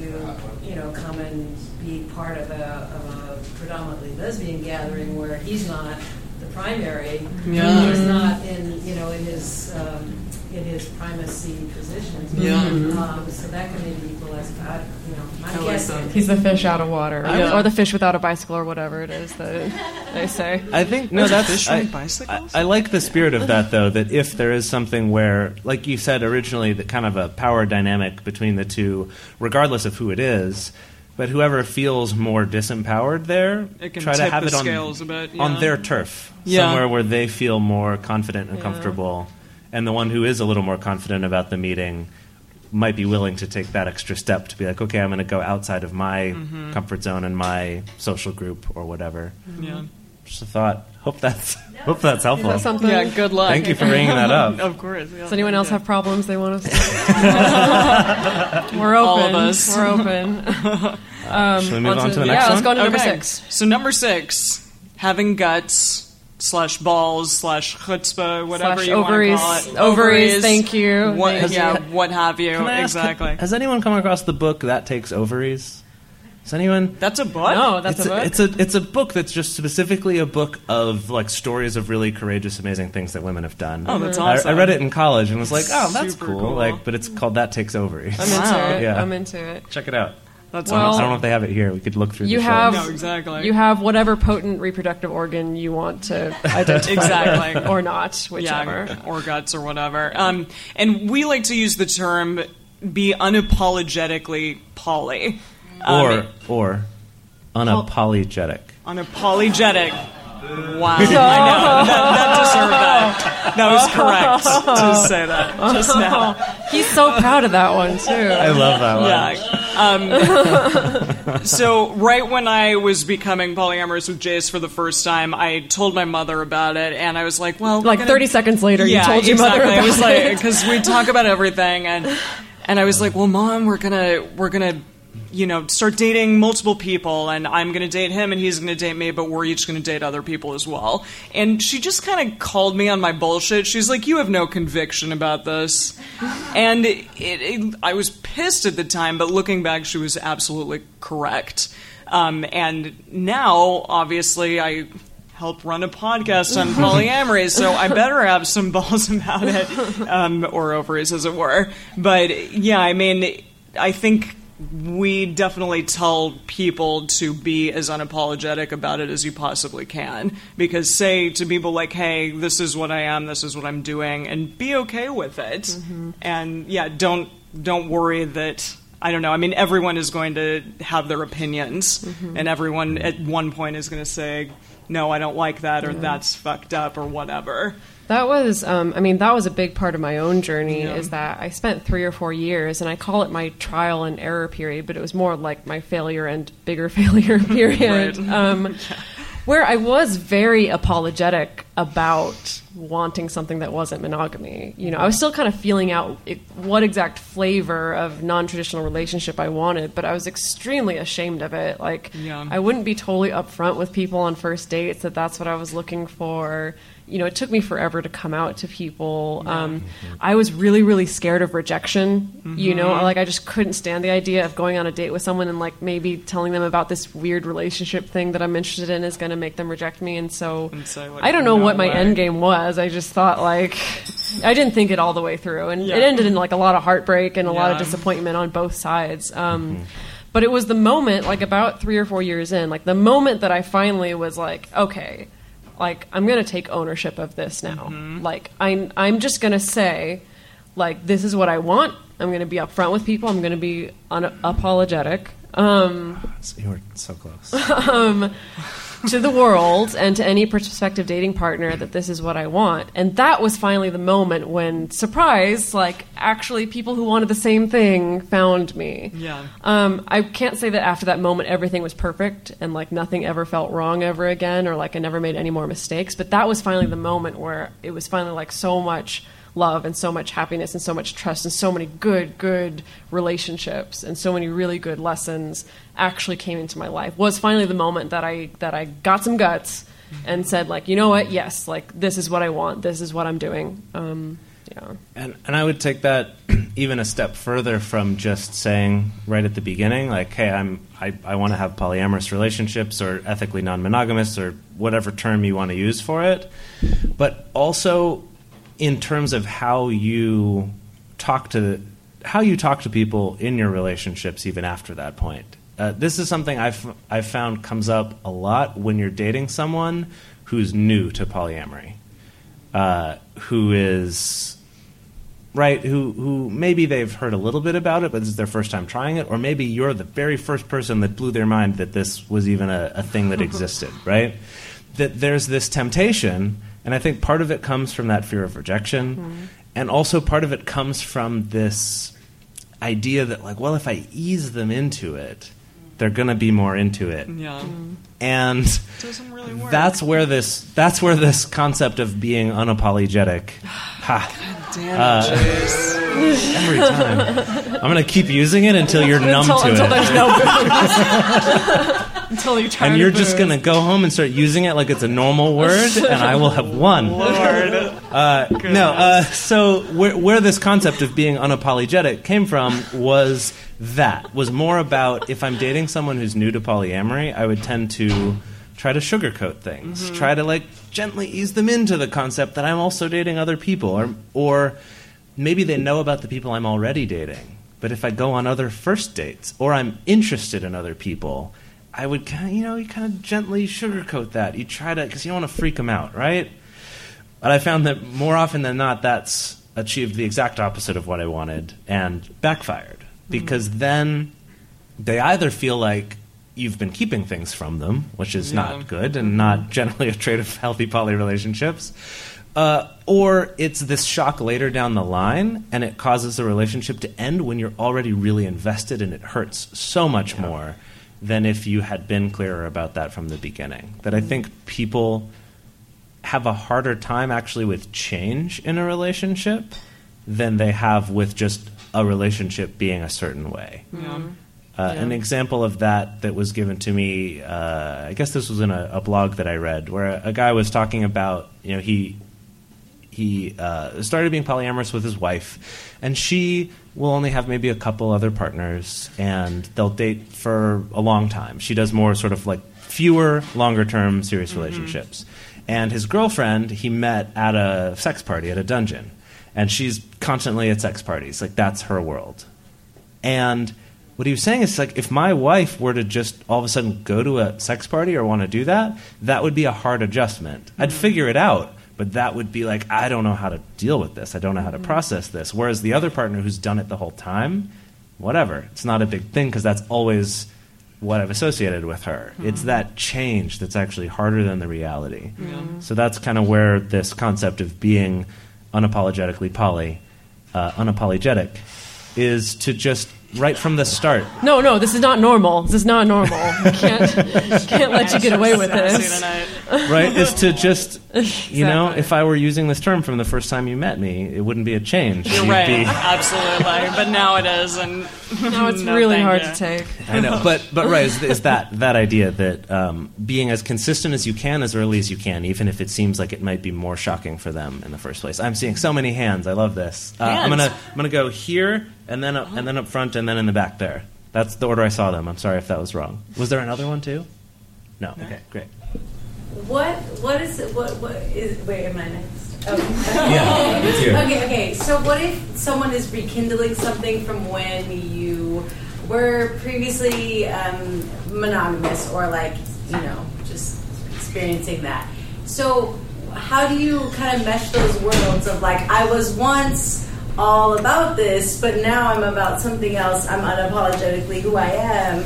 you know come and be part of a, of a predominantly lesbian gathering where he's not the primary. Yeah. He's not in you know in his um, in his primacy position. Yeah. Um, so that can maybe equalize. I, you know, I'm I like He's the fish out of water, Yeah. or the fish without a bicycle, or whatever it is that they say. I think no, that's fish I, bicycles? I, I like the spirit of that though. That if there is something where, like you said originally, that kind of a power dynamic between the two, regardless of who it is, but whoever feels more disempowered there, can try to have the it on bit, yeah. on their turf, Yeah. somewhere where they feel more confident and Yeah. comfortable, and the one who is a little more confident about the meeting. Might be willing to take that extra step to be like, okay, I'm going to go outside of my Mm-hmm. comfort zone and my social group or whatever. Yeah. Just a thought. Hope that's hope that's helpful. That something? Yeah. Good luck. Thank you for bringing that up. Of course. Yeah. Does anyone else Yeah. have problems they want us to? We're open. All of us. We're open. Um, Should we move on to the next yeah, next let's go on to number six. So number six, having guts slash balls slash chutzpah, whatever Slash you want to call it. Ovaries, thank you. What, Thank yeah, you. what have you? Can I ask- exactly. Has anyone come across the book that takes ovaries? Has anyone? That's a book. No, that's it's a book. it's a it's a book that's just specifically a book of like stories of really courageous, amazing things that women have done. Oh, that's mm. I- awesome. I, read it in college and was like, oh, that's cool. cool. Like, but it's called That Takes Ovaries. I'm into Wow. it. Yeah. I'm into it. Check it out. That's Well- I don't know if they have it here. We could look through. You the have shows. No, exactly. You have whatever potent reproductive organ you want to identify, Exactly. or not, whichever. Yeah, or guts or whatever. Um, and we like to use the term be unapologetically poly. Um, or or unapologetic. unapologetic. Wow. I know. That, that deserved that. That was correct to say that just now. He's so proud of that one too. I love that one. Yeah. Um, so right when I was becoming polyamorous with Jase for the first time, I told my mother about it, and I was like, "Well, Like gonna- 30 seconds later, you yeah, told your exactly. mother I was about like, because we talk about everything, and and I was like, "Well, mom, we're gonna we're gonna." You know, start dating multiple people, and I'm going to date him, and he's going to date me, but we're each going to date other people as well. And she just kind of called me on my bullshit. She's like, "You have no conviction about this," and it, it, I was pissed at the time, but looking back, she was absolutely correct. Um, and now, obviously, I help run a podcast on polyamory, so I better have some balls about it, um, or ovaries, as it were. But yeah, I mean, I think we definitely tell people to be as unapologetic about it as you possibly can. Because say to people like, hey, this is what I am, this is what I'm doing, and be okay with it. Mm-hmm. And yeah, don't don't worry that I don't know. I mean, everyone is going to have their opinions, mm-hmm. and everyone at one point is going to say, no, I don't like that, or that's fucked up, or whatever. That was, um, I mean, that was a big part of my own journey. Yeah. Is that I spent three or four years, and I call it my trial and error period, but it was more like my failure and bigger failure period, Right. um, where I was very apologetic about wanting something that wasn't monogamy. You know, I was still kind of feeling out it, what exact flavor of non-traditional relationship I wanted, but I was extremely ashamed of it. Like, Yeah. I wouldn't be totally upfront with people on first dates that that's what I was looking for. You know, it took me forever to come out to people. Um, I was really, really scared of rejection. You know, Mhm. like I just couldn't stand the idea of going on a date with someone and like maybe telling them about this weird relationship thing that I'm interested in is going to make them reject me. And so, say, like, I don't know no what my way. end game was. I just thought like I didn't think it all the way through, and Yeah. it ended in like a lot of heartbreak and a lot of disappointment on both sides. Um, But it was the moment, like about three or four years in, like the moment that I finally was like, okay, like I'm gonna take ownership of this now. Like I'm, I'm just gonna say, like this is what I want. I'm gonna be upfront with people. I'm gonna be unapologetic. Um, You were so close. um, to the world and to any prospective dating partner that this is what I want. And that was finally the moment when, surprise, like actually people who wanted the same thing found me. Yeah. Um, I can't say that after that moment everything was perfect and like nothing ever felt wrong ever again or like I never made any more mistakes. But that was finally the moment where it was finally like so much love and so much happiness and so much trust and so many good, good relationships and so many really good lessons actually came into my life. Was finally the moment that I that I got some guts and said like, you know what, yes, like this is what I want. This is what I'm doing. Um, yeah. And and I would take that even a step further from just saying right at the beginning, like, hey, I'm I, I want to have polyamorous relationships or ethically non-monogamous or whatever term you want to use for it, but also in terms of how you talk to how you talk to people in your relationships even after that point. Uh, this is something I've I've found comes up a lot when you're dating someone who's new to polyamory, uh, who is right who who maybe they've heard a little bit about it but this is their first time trying it or maybe you're the very first person that blew their mind that this was even a, a thing that existed right that there's this temptation and i think part of it comes from that fear of rejection. And also part of it comes from this idea that like well if i ease them into it they're going to be more into it. Yeah. and Doesn't really work. that's where this that's where this concept of being unapologetic ha, Damn uh, it, Jase. every time. I'm going to keep using it until you're numb until, to until it. there's no until you try and you're just booze. going to go home and start using it like it's a normal word and i will have won uh, no, uh, so where, where this concept of being unapologetic came from was that was more about if I'm dating someone who's new to polyamory, I would tend to try to sugarcoat things, try to like gently ease them into the concept that I'm also dating other people, or or maybe they know about the people I'm already dating. But if I go on other first dates or I'm interested in other people, I would kind of, you know, you kind of gently sugarcoat that. You try to, because you don't want to freak them out, right? But I found that more often than not, that's achieved the exact opposite of what I wanted and backfired. Because then they either feel like you've been keeping things from them, which is Yeah. not good and not generally a trait of healthy poly relationships, Uh, or it's this shock later down the line, and it causes the relationship to end when you're already really invested, and it hurts so much more than if you had been clearer about that from the beginning. That I think people have a harder time actually with change in a relationship than they have with just a relationship being a certain way. Uh, An example of that that was given to me, uh, I guess this was in a, a blog that I read, where a, a guy was talking about, you know, he he uh, started being polyamorous with his wife, and she will only have maybe a couple other partners, and they'll date for a long time. She does more sort of like fewer, longer term serious relationships. And his girlfriend, he met at a sex party at a dungeon, and she's constantly at sex parties. Like that's her world. And what he was saying is like if my wife were to just all of a sudden go to a sex party or want to do that, that would be a hard adjustment. I'd figure it out, but that would be like I don't know how to deal with this. I don't know how to process this. Whereas the other partner who's done it the whole time, whatever. It's not a big thing because that's always what I've associated with her. It's that change that's actually harder than the reality. So that's kind of where this concept of being unapologetically poly, uh, unapologetic, is to just right from the start. No, no, this is not normal. This is not normal. You can't, can't let you get away with this. right is to just you know Exactly. if i were using this term from the first time you met me it wouldn't be a change You're You'd right, be- absolutely. But now it is, and Now it's No, really thank hard you. to take. i know but but right is, is that that idea that um, being as consistent as you can as early as you can even if it seems like it might be more shocking for them in the first place i'm seeing so many hands i love this uh, i'm Hands. gonna i'm gonna go here and then up, and then up front and then in the back there that's the order i saw them i'm sorry if that was wrong was there another one too no okay great What what is it? What what is? Wait, am I next? Okay. Yeah, it's you. Okay, okay. So what if someone is rekindling something from when you were previously um, monogamous, or like you know just experiencing that? So how do you kind of mesh those worlds of like I was once all about this, but now I'm about something else. I'm unapologetically who I am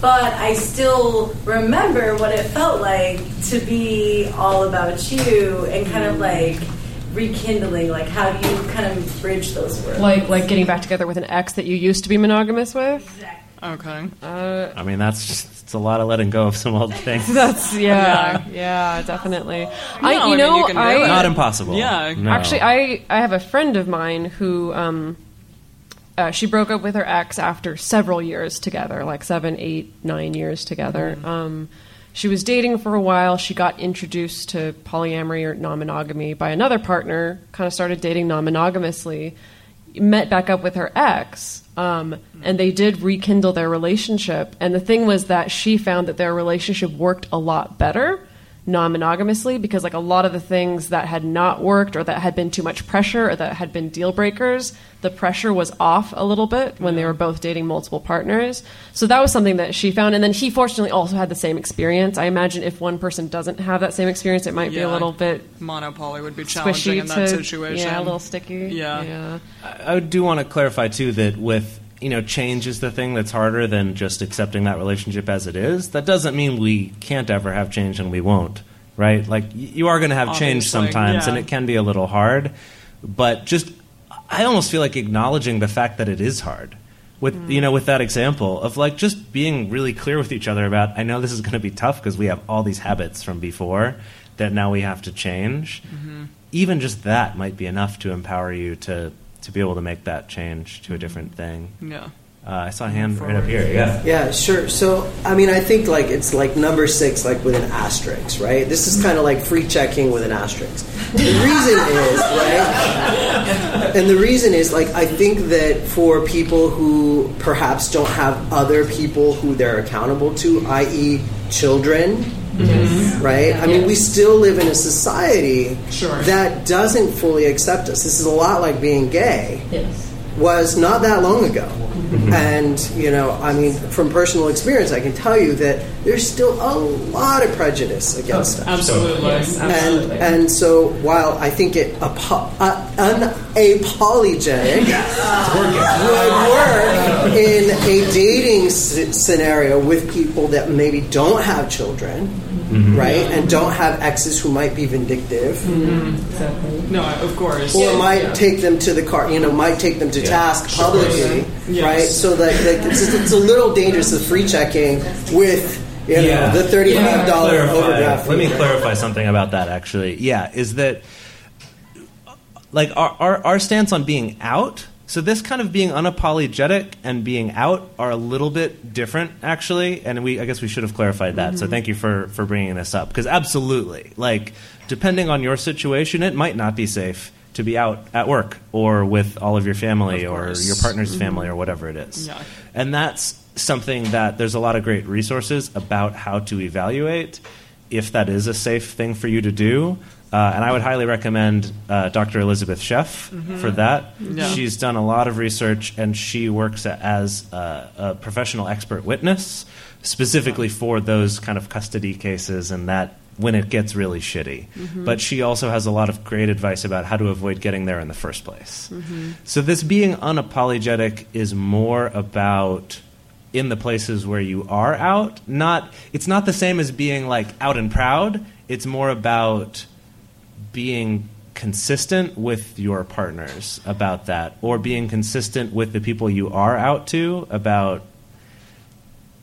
but I still remember what it felt like to be all about you and kind of like rekindling. Like, how do you kind of bridge those worlds? Like, like getting back together with an ex that you used to be monogamous with. Okay. i mean that's just it's a lot of letting go of some old things That's yeah, yeah, definitely. I, I you mean, know, you can I it. not impossible Yeah. No. Actually, I, I have a friend of mine who um, uh, she broke up with her ex after several years together, like seven, eight, nine years together. Um, she was dating for a while. She got introduced to polyamory or non monogamy by another partner, kind of started dating non monogamously, met back up with her ex. Um, and they did rekindle their relationship. And the thing was that she found that their relationship worked a lot better non-monogamously because like a lot of the things that had not worked or that had been too much pressure or that had been deal breakers the pressure was off a little bit when they were both dating multiple partners. So that was something that she found. And then he fortunately also had the same experience. I imagine if one person doesn't have that same experience it might be a little bit Monopoly would be challenging squishy in to that situation. yeah a little sticky. Yeah. yeah. I I do want to clarify too that with you know change is the thing that's harder than just accepting that relationship as it is. That doesn't mean we can't ever have change and we won't, right? Like you are going to have change sometimes, yeah. and it can be a little hard. But just I almost feel like acknowledging the fact that it is hard. With mm. you know, with that example of like just being really clear with each other about, I know this is going to be tough because we have all these habits from before that now we have to change. Mm-hmm. Even just that might be enough to empower you to to be able to make that change to a different thing. Yeah. Uh, I saw a hand right up here. Yeah. Yeah, sure. So, I mean, I think like it's like number six, like with an asterisk, right? This is kind of like free checking with an asterisk. The reason is, right? And the reason is like I think that for people who perhaps don't have other people who they're accountable to, i.e., children, Mm-hmm. Mm-hmm. right? I mean, we still live in a society that doesn't fully accept us. This is a lot like being gay. Yes was not that long ago. And, you know, I mean, from personal experience, I can tell you that there's still a lot of prejudice against us. Absolutely. And, and so while I think it apo- uh, unapologetic would work in a dating s- scenario with people that maybe don't have children, Mm-hmm. right, and don't have exes who might be vindictive, No, of course. or might take them to the car, you know, might take them to task publicly, Yes. right? So that like, it's, it's a little dangerous the free checking with you know the thirty five dollar overdraft. Let me clarify something about that. Actually, yeah, is that like our, our our stance on being out? So this kind of being unapologetic and being out are a little bit different, actually. And we, I guess, we should have clarified that. So mm-hmm. thank you for for bringing this up because absolutely, like depending on your situation, it might not be safe to be out at work or with all of your family or your partner's family or whatever it is. Yeah. And that's something that there's a lot of great resources about how to evaluate if that is a safe thing for you to do. Uh, and I would highly recommend uh, Dr. Elisabeth Sheff for that. Yeah. She's done a lot of research and she works a- as a, a professional expert witness specifically for those kind of custody cases and that when it gets really shitty. Mm-hmm. But she also has a lot of great advice about how to avoid getting there in the first place. Mm-hmm. So this being unapologetic is more about in the places where you are out. Not it's not the same as being like out and proud. It's more about being consistent with your partners about that or being consistent with the people you are out to about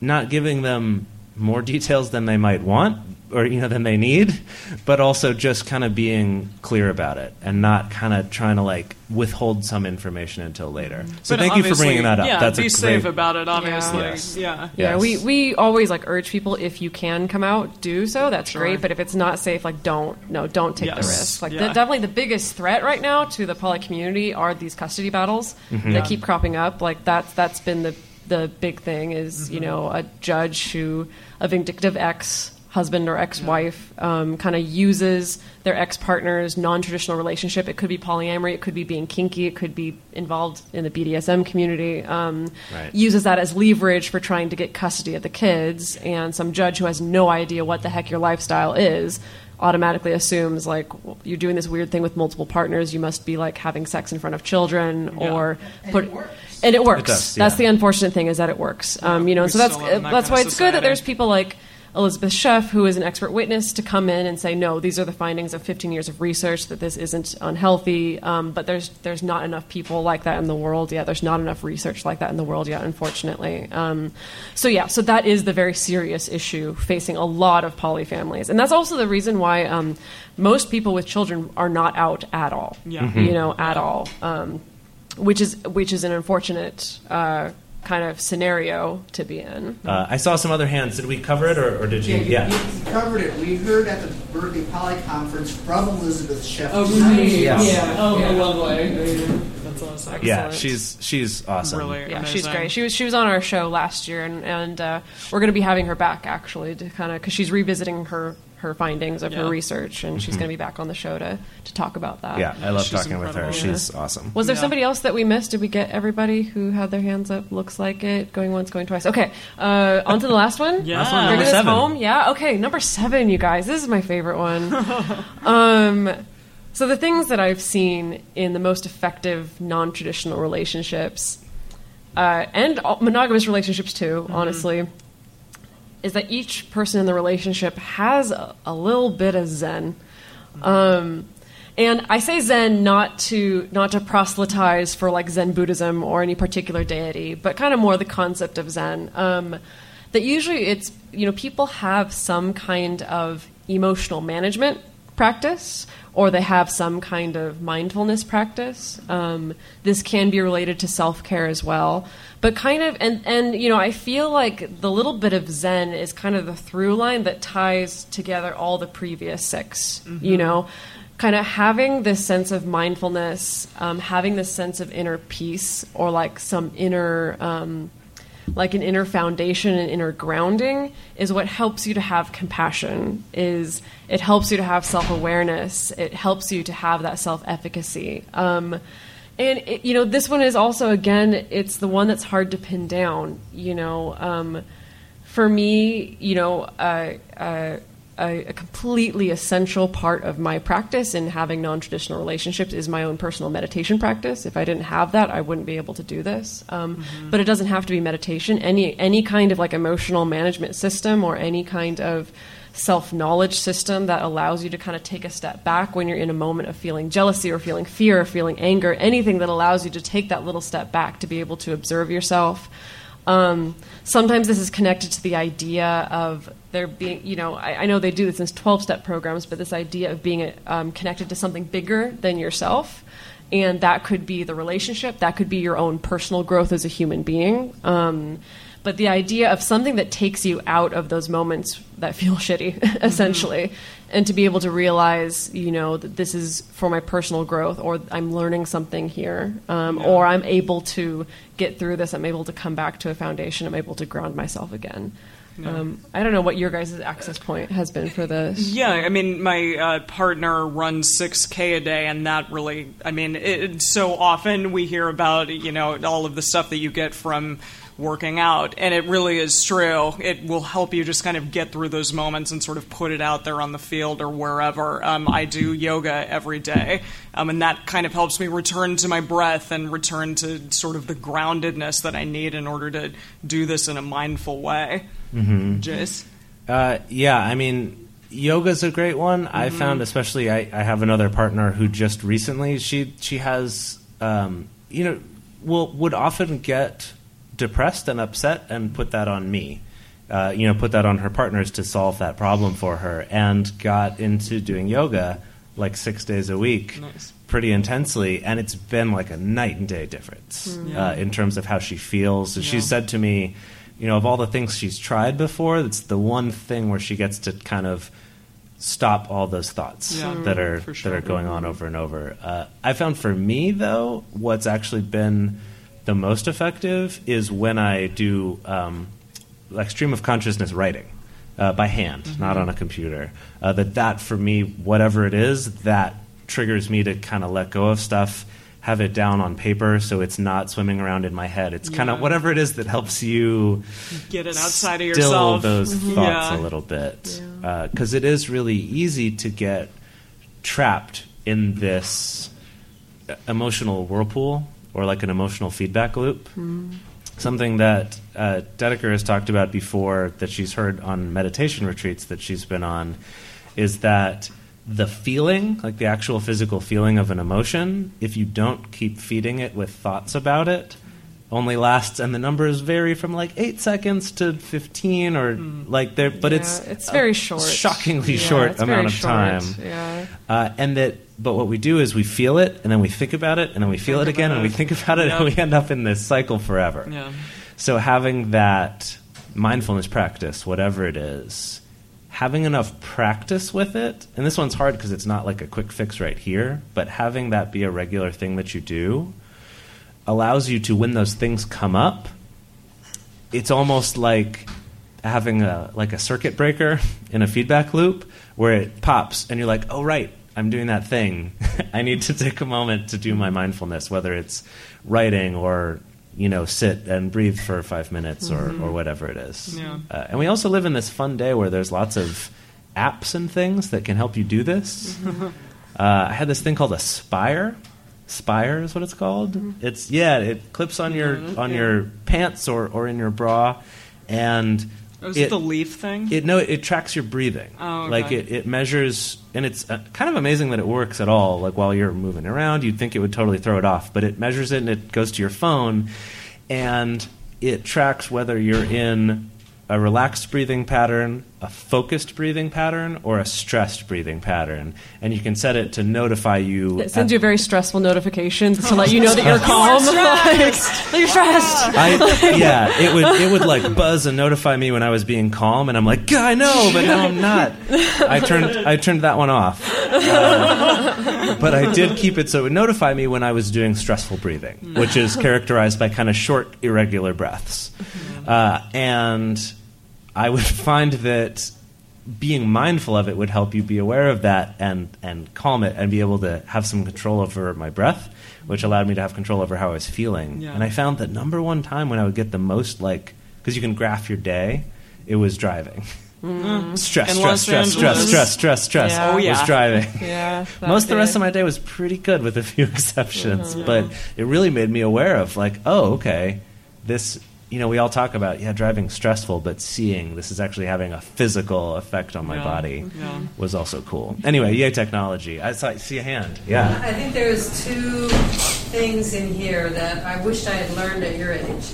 not giving them more details than they might want or you know than they need but also just kind of being clear about it and not kind of trying to like withhold some information until later so But thank you for bringing that up Yeah, that's be a safe about it. Obviously, Yes. yeah. Yeah, Yes. we, we always like urge people if you can come out, do so. That's Sure. great. But if it's not safe, like don't no, don't take the risk. Like Yeah. the, definitely the biggest threat right now to the poly community are these custody battles Mm-hmm. that keep cropping up. Like that's that's been the the big thing is you know a judge who a vindictive ex husband or ex-wife um, kind of uses their ex-partner's non-traditional relationship. It could be polyamory it could be being kinky it could be involved in the bdsm community um, Right. uses that as leverage for trying to get custody of the kids. And some judge who has no idea what the heck your lifestyle is automatically assumes like well, you're doing this weird thing with multiple partners. You must be like having sex in front of children or put and it works. does, that's the unfortunate thing is that it works. Um, you know we so that's still live in that that's kind why of it's good that there's people like Elisabeth Sheff, who is an expert witness, to come in and say, no, these are the findings of 15 years of research that this isn't unhealthy. Um, but there's there's not enough people like that in the world yet. There's not enough research like that in the world yet, unfortunately. Um, so yeah, so that is the very serious issue facing a lot of poly families, and that's also the reason why um, most people with children are not out at all. Yeah. you know, at all. Um, which is which is an unfortunate uh, kind of scenario to be in. uh, i saw some other hands did we cover it or, or did you Yeah, yeah you, you covered it. We heard at the Berkeley Poly Conference from Elisabeth Sheff. Yes. Oh, lovely. That's awesome. yeah Excellent. she's she's awesome Really Yeah, she's great. She was she was on our show last year, and and uh, we're going to be having her back actually to kind of because she's revisiting her her findings of Yeah. her research, and she's going to be back on the show to to talk about that. yeah i love She's talking with her incredible. she's awesome Was there Yeah. somebody else that we missed? Did we get everybody who had their hands up? Looks like it. Going once, going twice. Okay, uh, on to the last one. Yeah. Last one, number seven. home. Yeah. Okay, number seven, you guys. This is my favorite one. um, so the things that I've seen in the most effective non-traditional relationships, uh, and all- monogamous relationships too, honestly, is that each person in the relationship has a, a little bit of zen. Um, and I say Zen not to not to proselytize for like Zen Buddhism or any particular deity, but kind of more the concept of Zen. Um, that usually it's you know people have some kind of emotional management practice or they have some kind of mindfulness practice. Um, this can be related to self care as well, but kind of and and you know I feel like the little bit of Zen is kind of the through line that ties together all the previous 6 You know, kind of having this sense of mindfulness, um, having this sense of inner peace, or like some inner. Um, like an inner foundation and inner grounding is what helps you to have compassion is it helps you to have self-awareness it helps you to have that self-efficacy um, and it, you know this one is also again it's the one that's hard to pin down you know um, for me you know uh, uh, a, a completely essential part of my practice in having non-traditional relationships is my own personal meditation practice. If I didn't have that, I wouldn't be able to do this. Um, But it doesn't have to be meditation. Any any kind of like emotional management system or any kind of self knowledge system that allows you to kind of take a step back when you're in a moment of feeling jealousy or feeling fear or feeling anger, anything that allows you to take that little step back to be able to observe yourself. Um, sometimes this is connected to the idea of there being, you know, I, I know they do this in 12 step programs, but this idea of being um, connected to something bigger than yourself. And that could be the relationship, that could be your own personal growth as a human being. Um, but the idea of something that takes you out of those moments that feel shitty, essentially, and to be able to realize, you know, that this is for my personal growth, or I'm learning something here, um, or I'm able to get through this. I'm able to come back to a foundation. I'm able to ground myself again. Yeah. Um, I don't know what your guys' access point has been for this. Yeah, I mean, my uh, partner runs 6K a day, and that really, I mean, it, so often we hear about, you know, all of the stuff that you get from working out, and it really is true. It will help you just kind of get through those moments and sort of put it out there on the field or wherever. Um, I do yoga every day, um, and that kind of helps me return to my breath and return to sort of the groundedness that I need in order to do this in a mindful way. Mm-hmm. Jase? Uh, yeah, I mean, yoga's a great one. I Mhm. found, especially, I, I have another partner who just recently she she has, um, you know, will would often get depressed and upset and put that on me. Uh, you know, put that on her partners to solve that problem for her, and got into doing yoga like six days a week, Nice. pretty intensely, and it's been like a night and day difference Mm. uh, in terms of how she feels. And Yeah. She said to me, you know, of all the things she's tried before, it's the one thing where she gets to kind of stop all those thoughts Yeah, that are sure. that are going on over and over. Uh, I found for me though, what's actually been the most effective is when I do um, like stream of consciousness writing. Uh, by hand, Mm-hmm. not on a computer. Uh, that that for me, whatever it is, that triggers me to kind of let go of stuff, have it down on paper, so it's not swimming around in my head. It's kind of whatever it is that helps you Get it outside of still yourself. those Mhm. thoughts Yeah. a little bit because it is really easy to get trapped in this uh, emotional whirlpool or like an emotional feedback loop something that uh, Dedeker has talked about before that she's heard on meditation retreats that she's been on is that the feeling, like the actual physical feeling of an emotion, if you don't keep feeding it with thoughts about it, only lasts, and the numbers vary from like eight seconds to fifteen, or like there. But Yeah, it's it's very short. shockingly Yeah, short amount of short, time. yeah. Uh, and that, but what we do is we feel it, and then we think about it, and then we feel it again, and we think about it, and we end up in this cycle forever. Yeah. So having that mindfulness practice, whatever it is, having enough practice with it, and this one's hard because it's not like a quick fix right here, but having that be a regular thing that you do allows you to when those things come up, it's almost like having a like a circuit breaker in a feedback loop where it pops and you're like, "Oh right, I'm doing that thing. I need to take a moment to do my mindfulness, whether it's writing or you know sit and breathe for five minutes or, Mhm. or whatever it is. Yeah. Uh, and we also live in this fun day where there's lots of apps and things that can help you do this. Uh, I had this thing called a Spire. Spire is what it's called. It's yeah, it clips on your on your pants or, or in your bra, and Oh, is it the leaf thing? It no, it tracks your breathing. Oh, okay. Like it, it measures, and it's uh, kind of amazing that it works at all. Like while you're moving around, you'd think it would totally throw it off, but it measures it and it goes to your phone, and it tracks whether you're in a relaxed breathing pattern, a focused breathing pattern, or a stressed breathing pattern, and you can set it to notify you. It sends at- you very stressful notifications to let you know that you're calm. You calm. are Like, you're stressed. I, yeah, it would it would like buzz and notify me when I was being calm, and I'm like, I know, but no, I'm not. I turned I turned that one off, Uh, but I did keep it so it would notify me when I was doing stressful breathing, which is characterized by kind of short, irregular breaths, uh, and I would find that being mindful of it would help you be aware of that and and calm it and be able to have some control over my breath which allowed me to have control over how I was feeling Yeah. and I found that number one time when I would get the most like because you can graph your day it was driving Mm. Stress, stress, Los stress, stress, stress, stress, stress. Yeah. Oh, Was driving. Yeah, Most of the rest of my day was pretty good, with a few exceptions. Mhm. But it really made me aware of like, oh, okay, this. You know, we all talk about yeah, driving stressful, but seeing this is actually having a physical effect on my Yeah. body Yeah. was also cool. Anyway, yay technology! I saw see a hand. Yeah. I think there's two things in here that I wished I had learned at your age.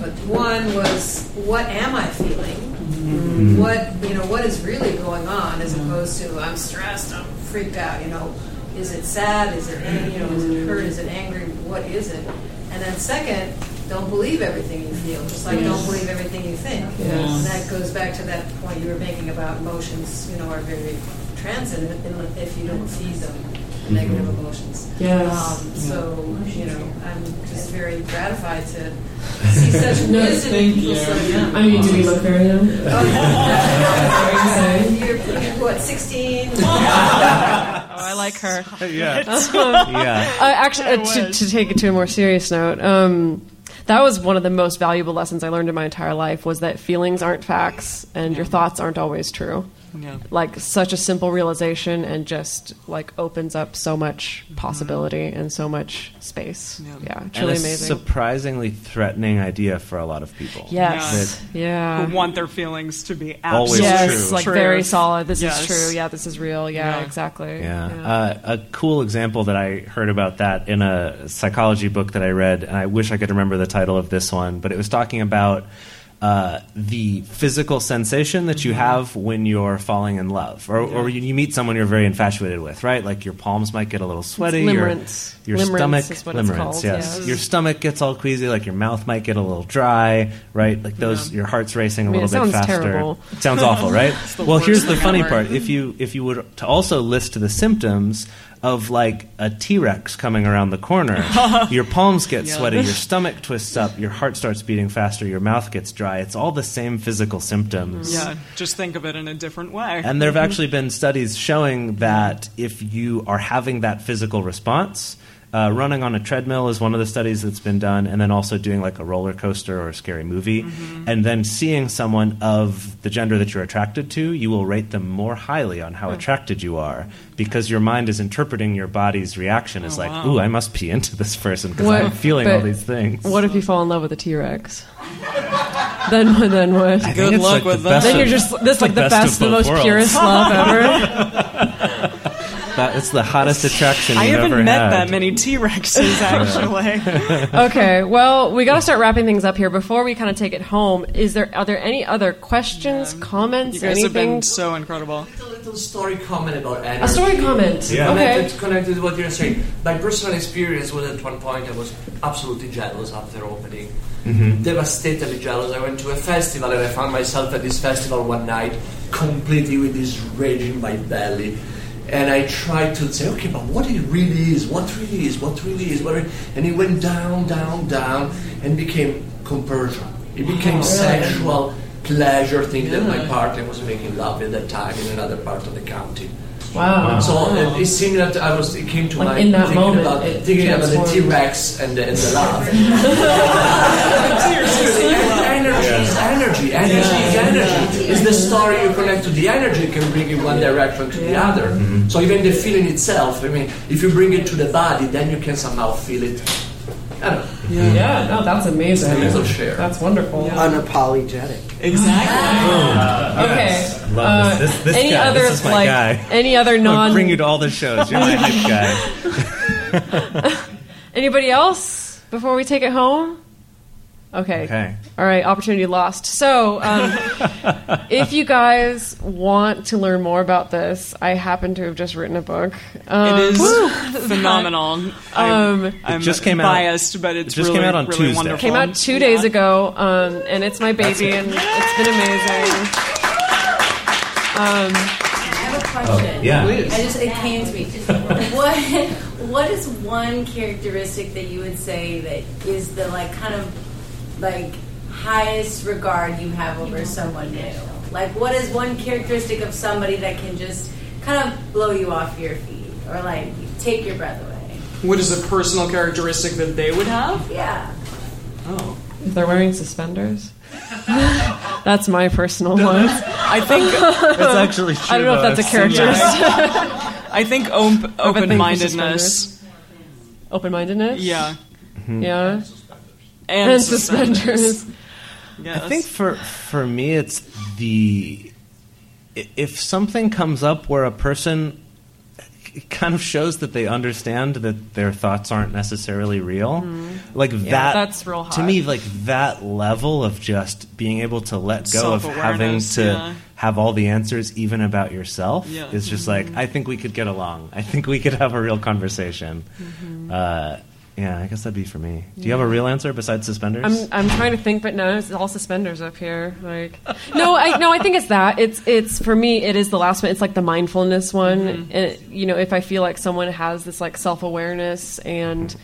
But one was, what am I feeling? Mm-hmm. What you know, what is really going on, as opposed to I'm stressed, I'm freaked out. You know, is it sad? Is it you know, is it hurt? Is it angry? What is it? And then second, don't believe everything you feel, just like don't believe everything you think. Yes. And that goes back to that point you were making about emotions. You know, are very transient if you don't feed them the negative emotions. Yes. Um, so, you know, I'm just very gratified to see such No, wisdom in thank people you. so young. I mean, do we look very young? you're, you're what, 16? Oh, I like her. Yeah. Yeah. Uh, actually, uh, to, to take it to a more serious note, um, that was one of the most valuable lessons I learned in my entire life was that feelings aren't facts and your thoughts aren't always true. Yeah. Like such a simple realization and just like opens up so much possibility and so much space. Yeah, and truly a amazing. surprisingly threatening idea for a lot of people. Yes. That- Yeah. Who want their feelings to be Always absolutely yes, true. like true. very solid. This Yes. is true. Yeah, this is real. Yeah, Yeah. exactly. Yeah. Uh, a cool example that I heard about that in a psychology book that I read, and I wish I could remember the title of this one, but it was talking about uh, the physical sensation that you have when you're falling in love, or, or you, you meet someone you're very infatuated with, right? Like your palms might get a little sweaty, your, limerence. your Limerence stomach, is what it's limerence, yes. yes. Your stomach gets all queasy, like your mouth might get a little dry, right? Like those, your heart's racing a I mean, little it bit faster. terrible. It sounds awful, right? Well, here's the funny ever. part. If you if you were to also list the symptoms of like a T-Rex coming around the corner, your palms get Yeah. sweaty, your stomach twists up, your heart starts beating faster, your mouth gets dry. It's all the same physical symptoms. Yeah, just think of it in a different way. And there have actually been studies showing that if you are having that physical response, uh, running on a treadmill is one of the studies that's been done, and then also doing like a roller coaster or a scary movie, and then seeing someone of the gender that you're attracted to, you will rate them more highly on how attracted you are because your mind is interpreting your body's reaction as Oh, like, wow. ooh, I must pee into this person because I'm feeling all these things. What if you fall in love with a T Rex? then what? Then what? I Good luck like the with that. best Then you're just this it's like the best, the of most worlds. purest love ever. That, it's the hottest attraction I you've haven't met had. that many T Rexes actually. okay, well, we got to start wrapping things up here. Before we kind of take it home, is there are there any other questions, comments, you guys have anything? been so incredible. A little story comment about energy. A story comment. Yeah. Okay. Connected, connected to what you're saying. My personal experience was at one point I was absolutely jealous after opening. Mm-hmm. devastatingly jealous. I went to a festival and I found myself at this festival one night, completely with this rage in my belly. And I tried to say, okay, but what it really is, what really is, what really is, what really, and it went down, down, down, and became compersion. It became sexual pleasure thing that my partner was making love at that time in another part of the county. Wow. So it seemed that I was. It came to Like, my in that thinking moment, about it thinking about the. T Rex and the, and the love. energy is energy. Energy is energy. It's the story you connect to the energy can bring you one direction to the other. Mm-hmm. So even the feeling itself. I mean, if you bring it to the body, then you can somehow feel it. I don't. Yeah. no, that's amazing. A little share. That's wonderful. Unapologetic. Exactly. Okay. Love Uh, this. This, this any guy. other this is my like guy. any other I'll non bring you to all the shows. You're my hype guy. anybody else before we take it home? Okay. Okay. All right. Opportunity lost. So, um, if you guys want to learn more about this, I happen to have just written a book. Um, it is woo! phenomenal. Um, I'm, I'm just came out- biased, but it's it just really, came out on really Tuesday. wonderful. Came out two days ago, um, and it's my baby, and it's been amazing. Um, I have a question. Oh, yeah. I just it came to me. What what is one characteristic that you would say that is the like kind of like highest regard you have over someone new? Like what is one characteristic of somebody that can just kind of blow you off your feet or like take your breath away? What is a personal characteristic that they would have? Yeah. Oh. if they're wearing suspenders, That's my personal one. I think It's actually true. I don't know if that's a though. I've characteristic. I think op- open mindedness. Open mindedness. Yeah. Yeah. And, And suspenders. suspenders. Yes. I think for for me, it's the if something comes up where a person kind of shows that they understand that their thoughts aren't necessarily real, mm-hmm. like Yeah, that. that's real Hot. To me, like that level of just being able to let go of having to yeah. have all the answers, even about yourself, Yeah. is just like mm-hmm. I think we could get along. I think we could have a real conversation. Mm-hmm. Uh, yeah, I guess that'd be for me. Do you have a real answer besides suspenders? I'm I'm trying to think, but no, it's all suspenders up here. Like, no, I no, I think it's that. It's it's for me. It is the last one. It's like the mindfulness one. Mm-hmm. And you know, if I feel like someone has this like self awareness and,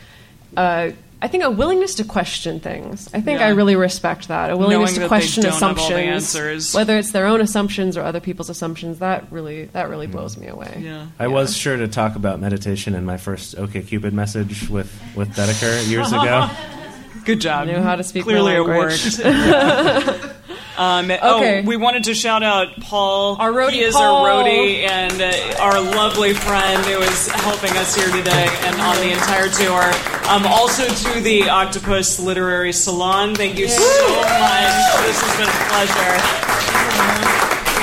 uh, I think a willingness to question things. I think Yeah. I really respect that. A willingness Knowing to that they question don't have all the assumptions, answers. whether it's their own assumptions or other people's assumptions. That really that really blows mm. me away. Yeah. I was sure to talk about meditation in my first OK Cupid message with with Dedeker years ago. Good job. Knew how to speak Clearly my it worked. um, Okay. Oh, we wanted to shout out Paul. Our roadie He is Paul. our roadie and uh, our lovely friend who is helping us here today and on the entire tour. Um, also to the Octopus Literary Salon. Thank you so much. This has been a pleasure.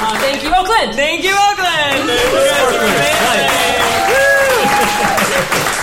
Um, Thank you, Oakland. Thank you, Oakland. You guys are amazing. Woo!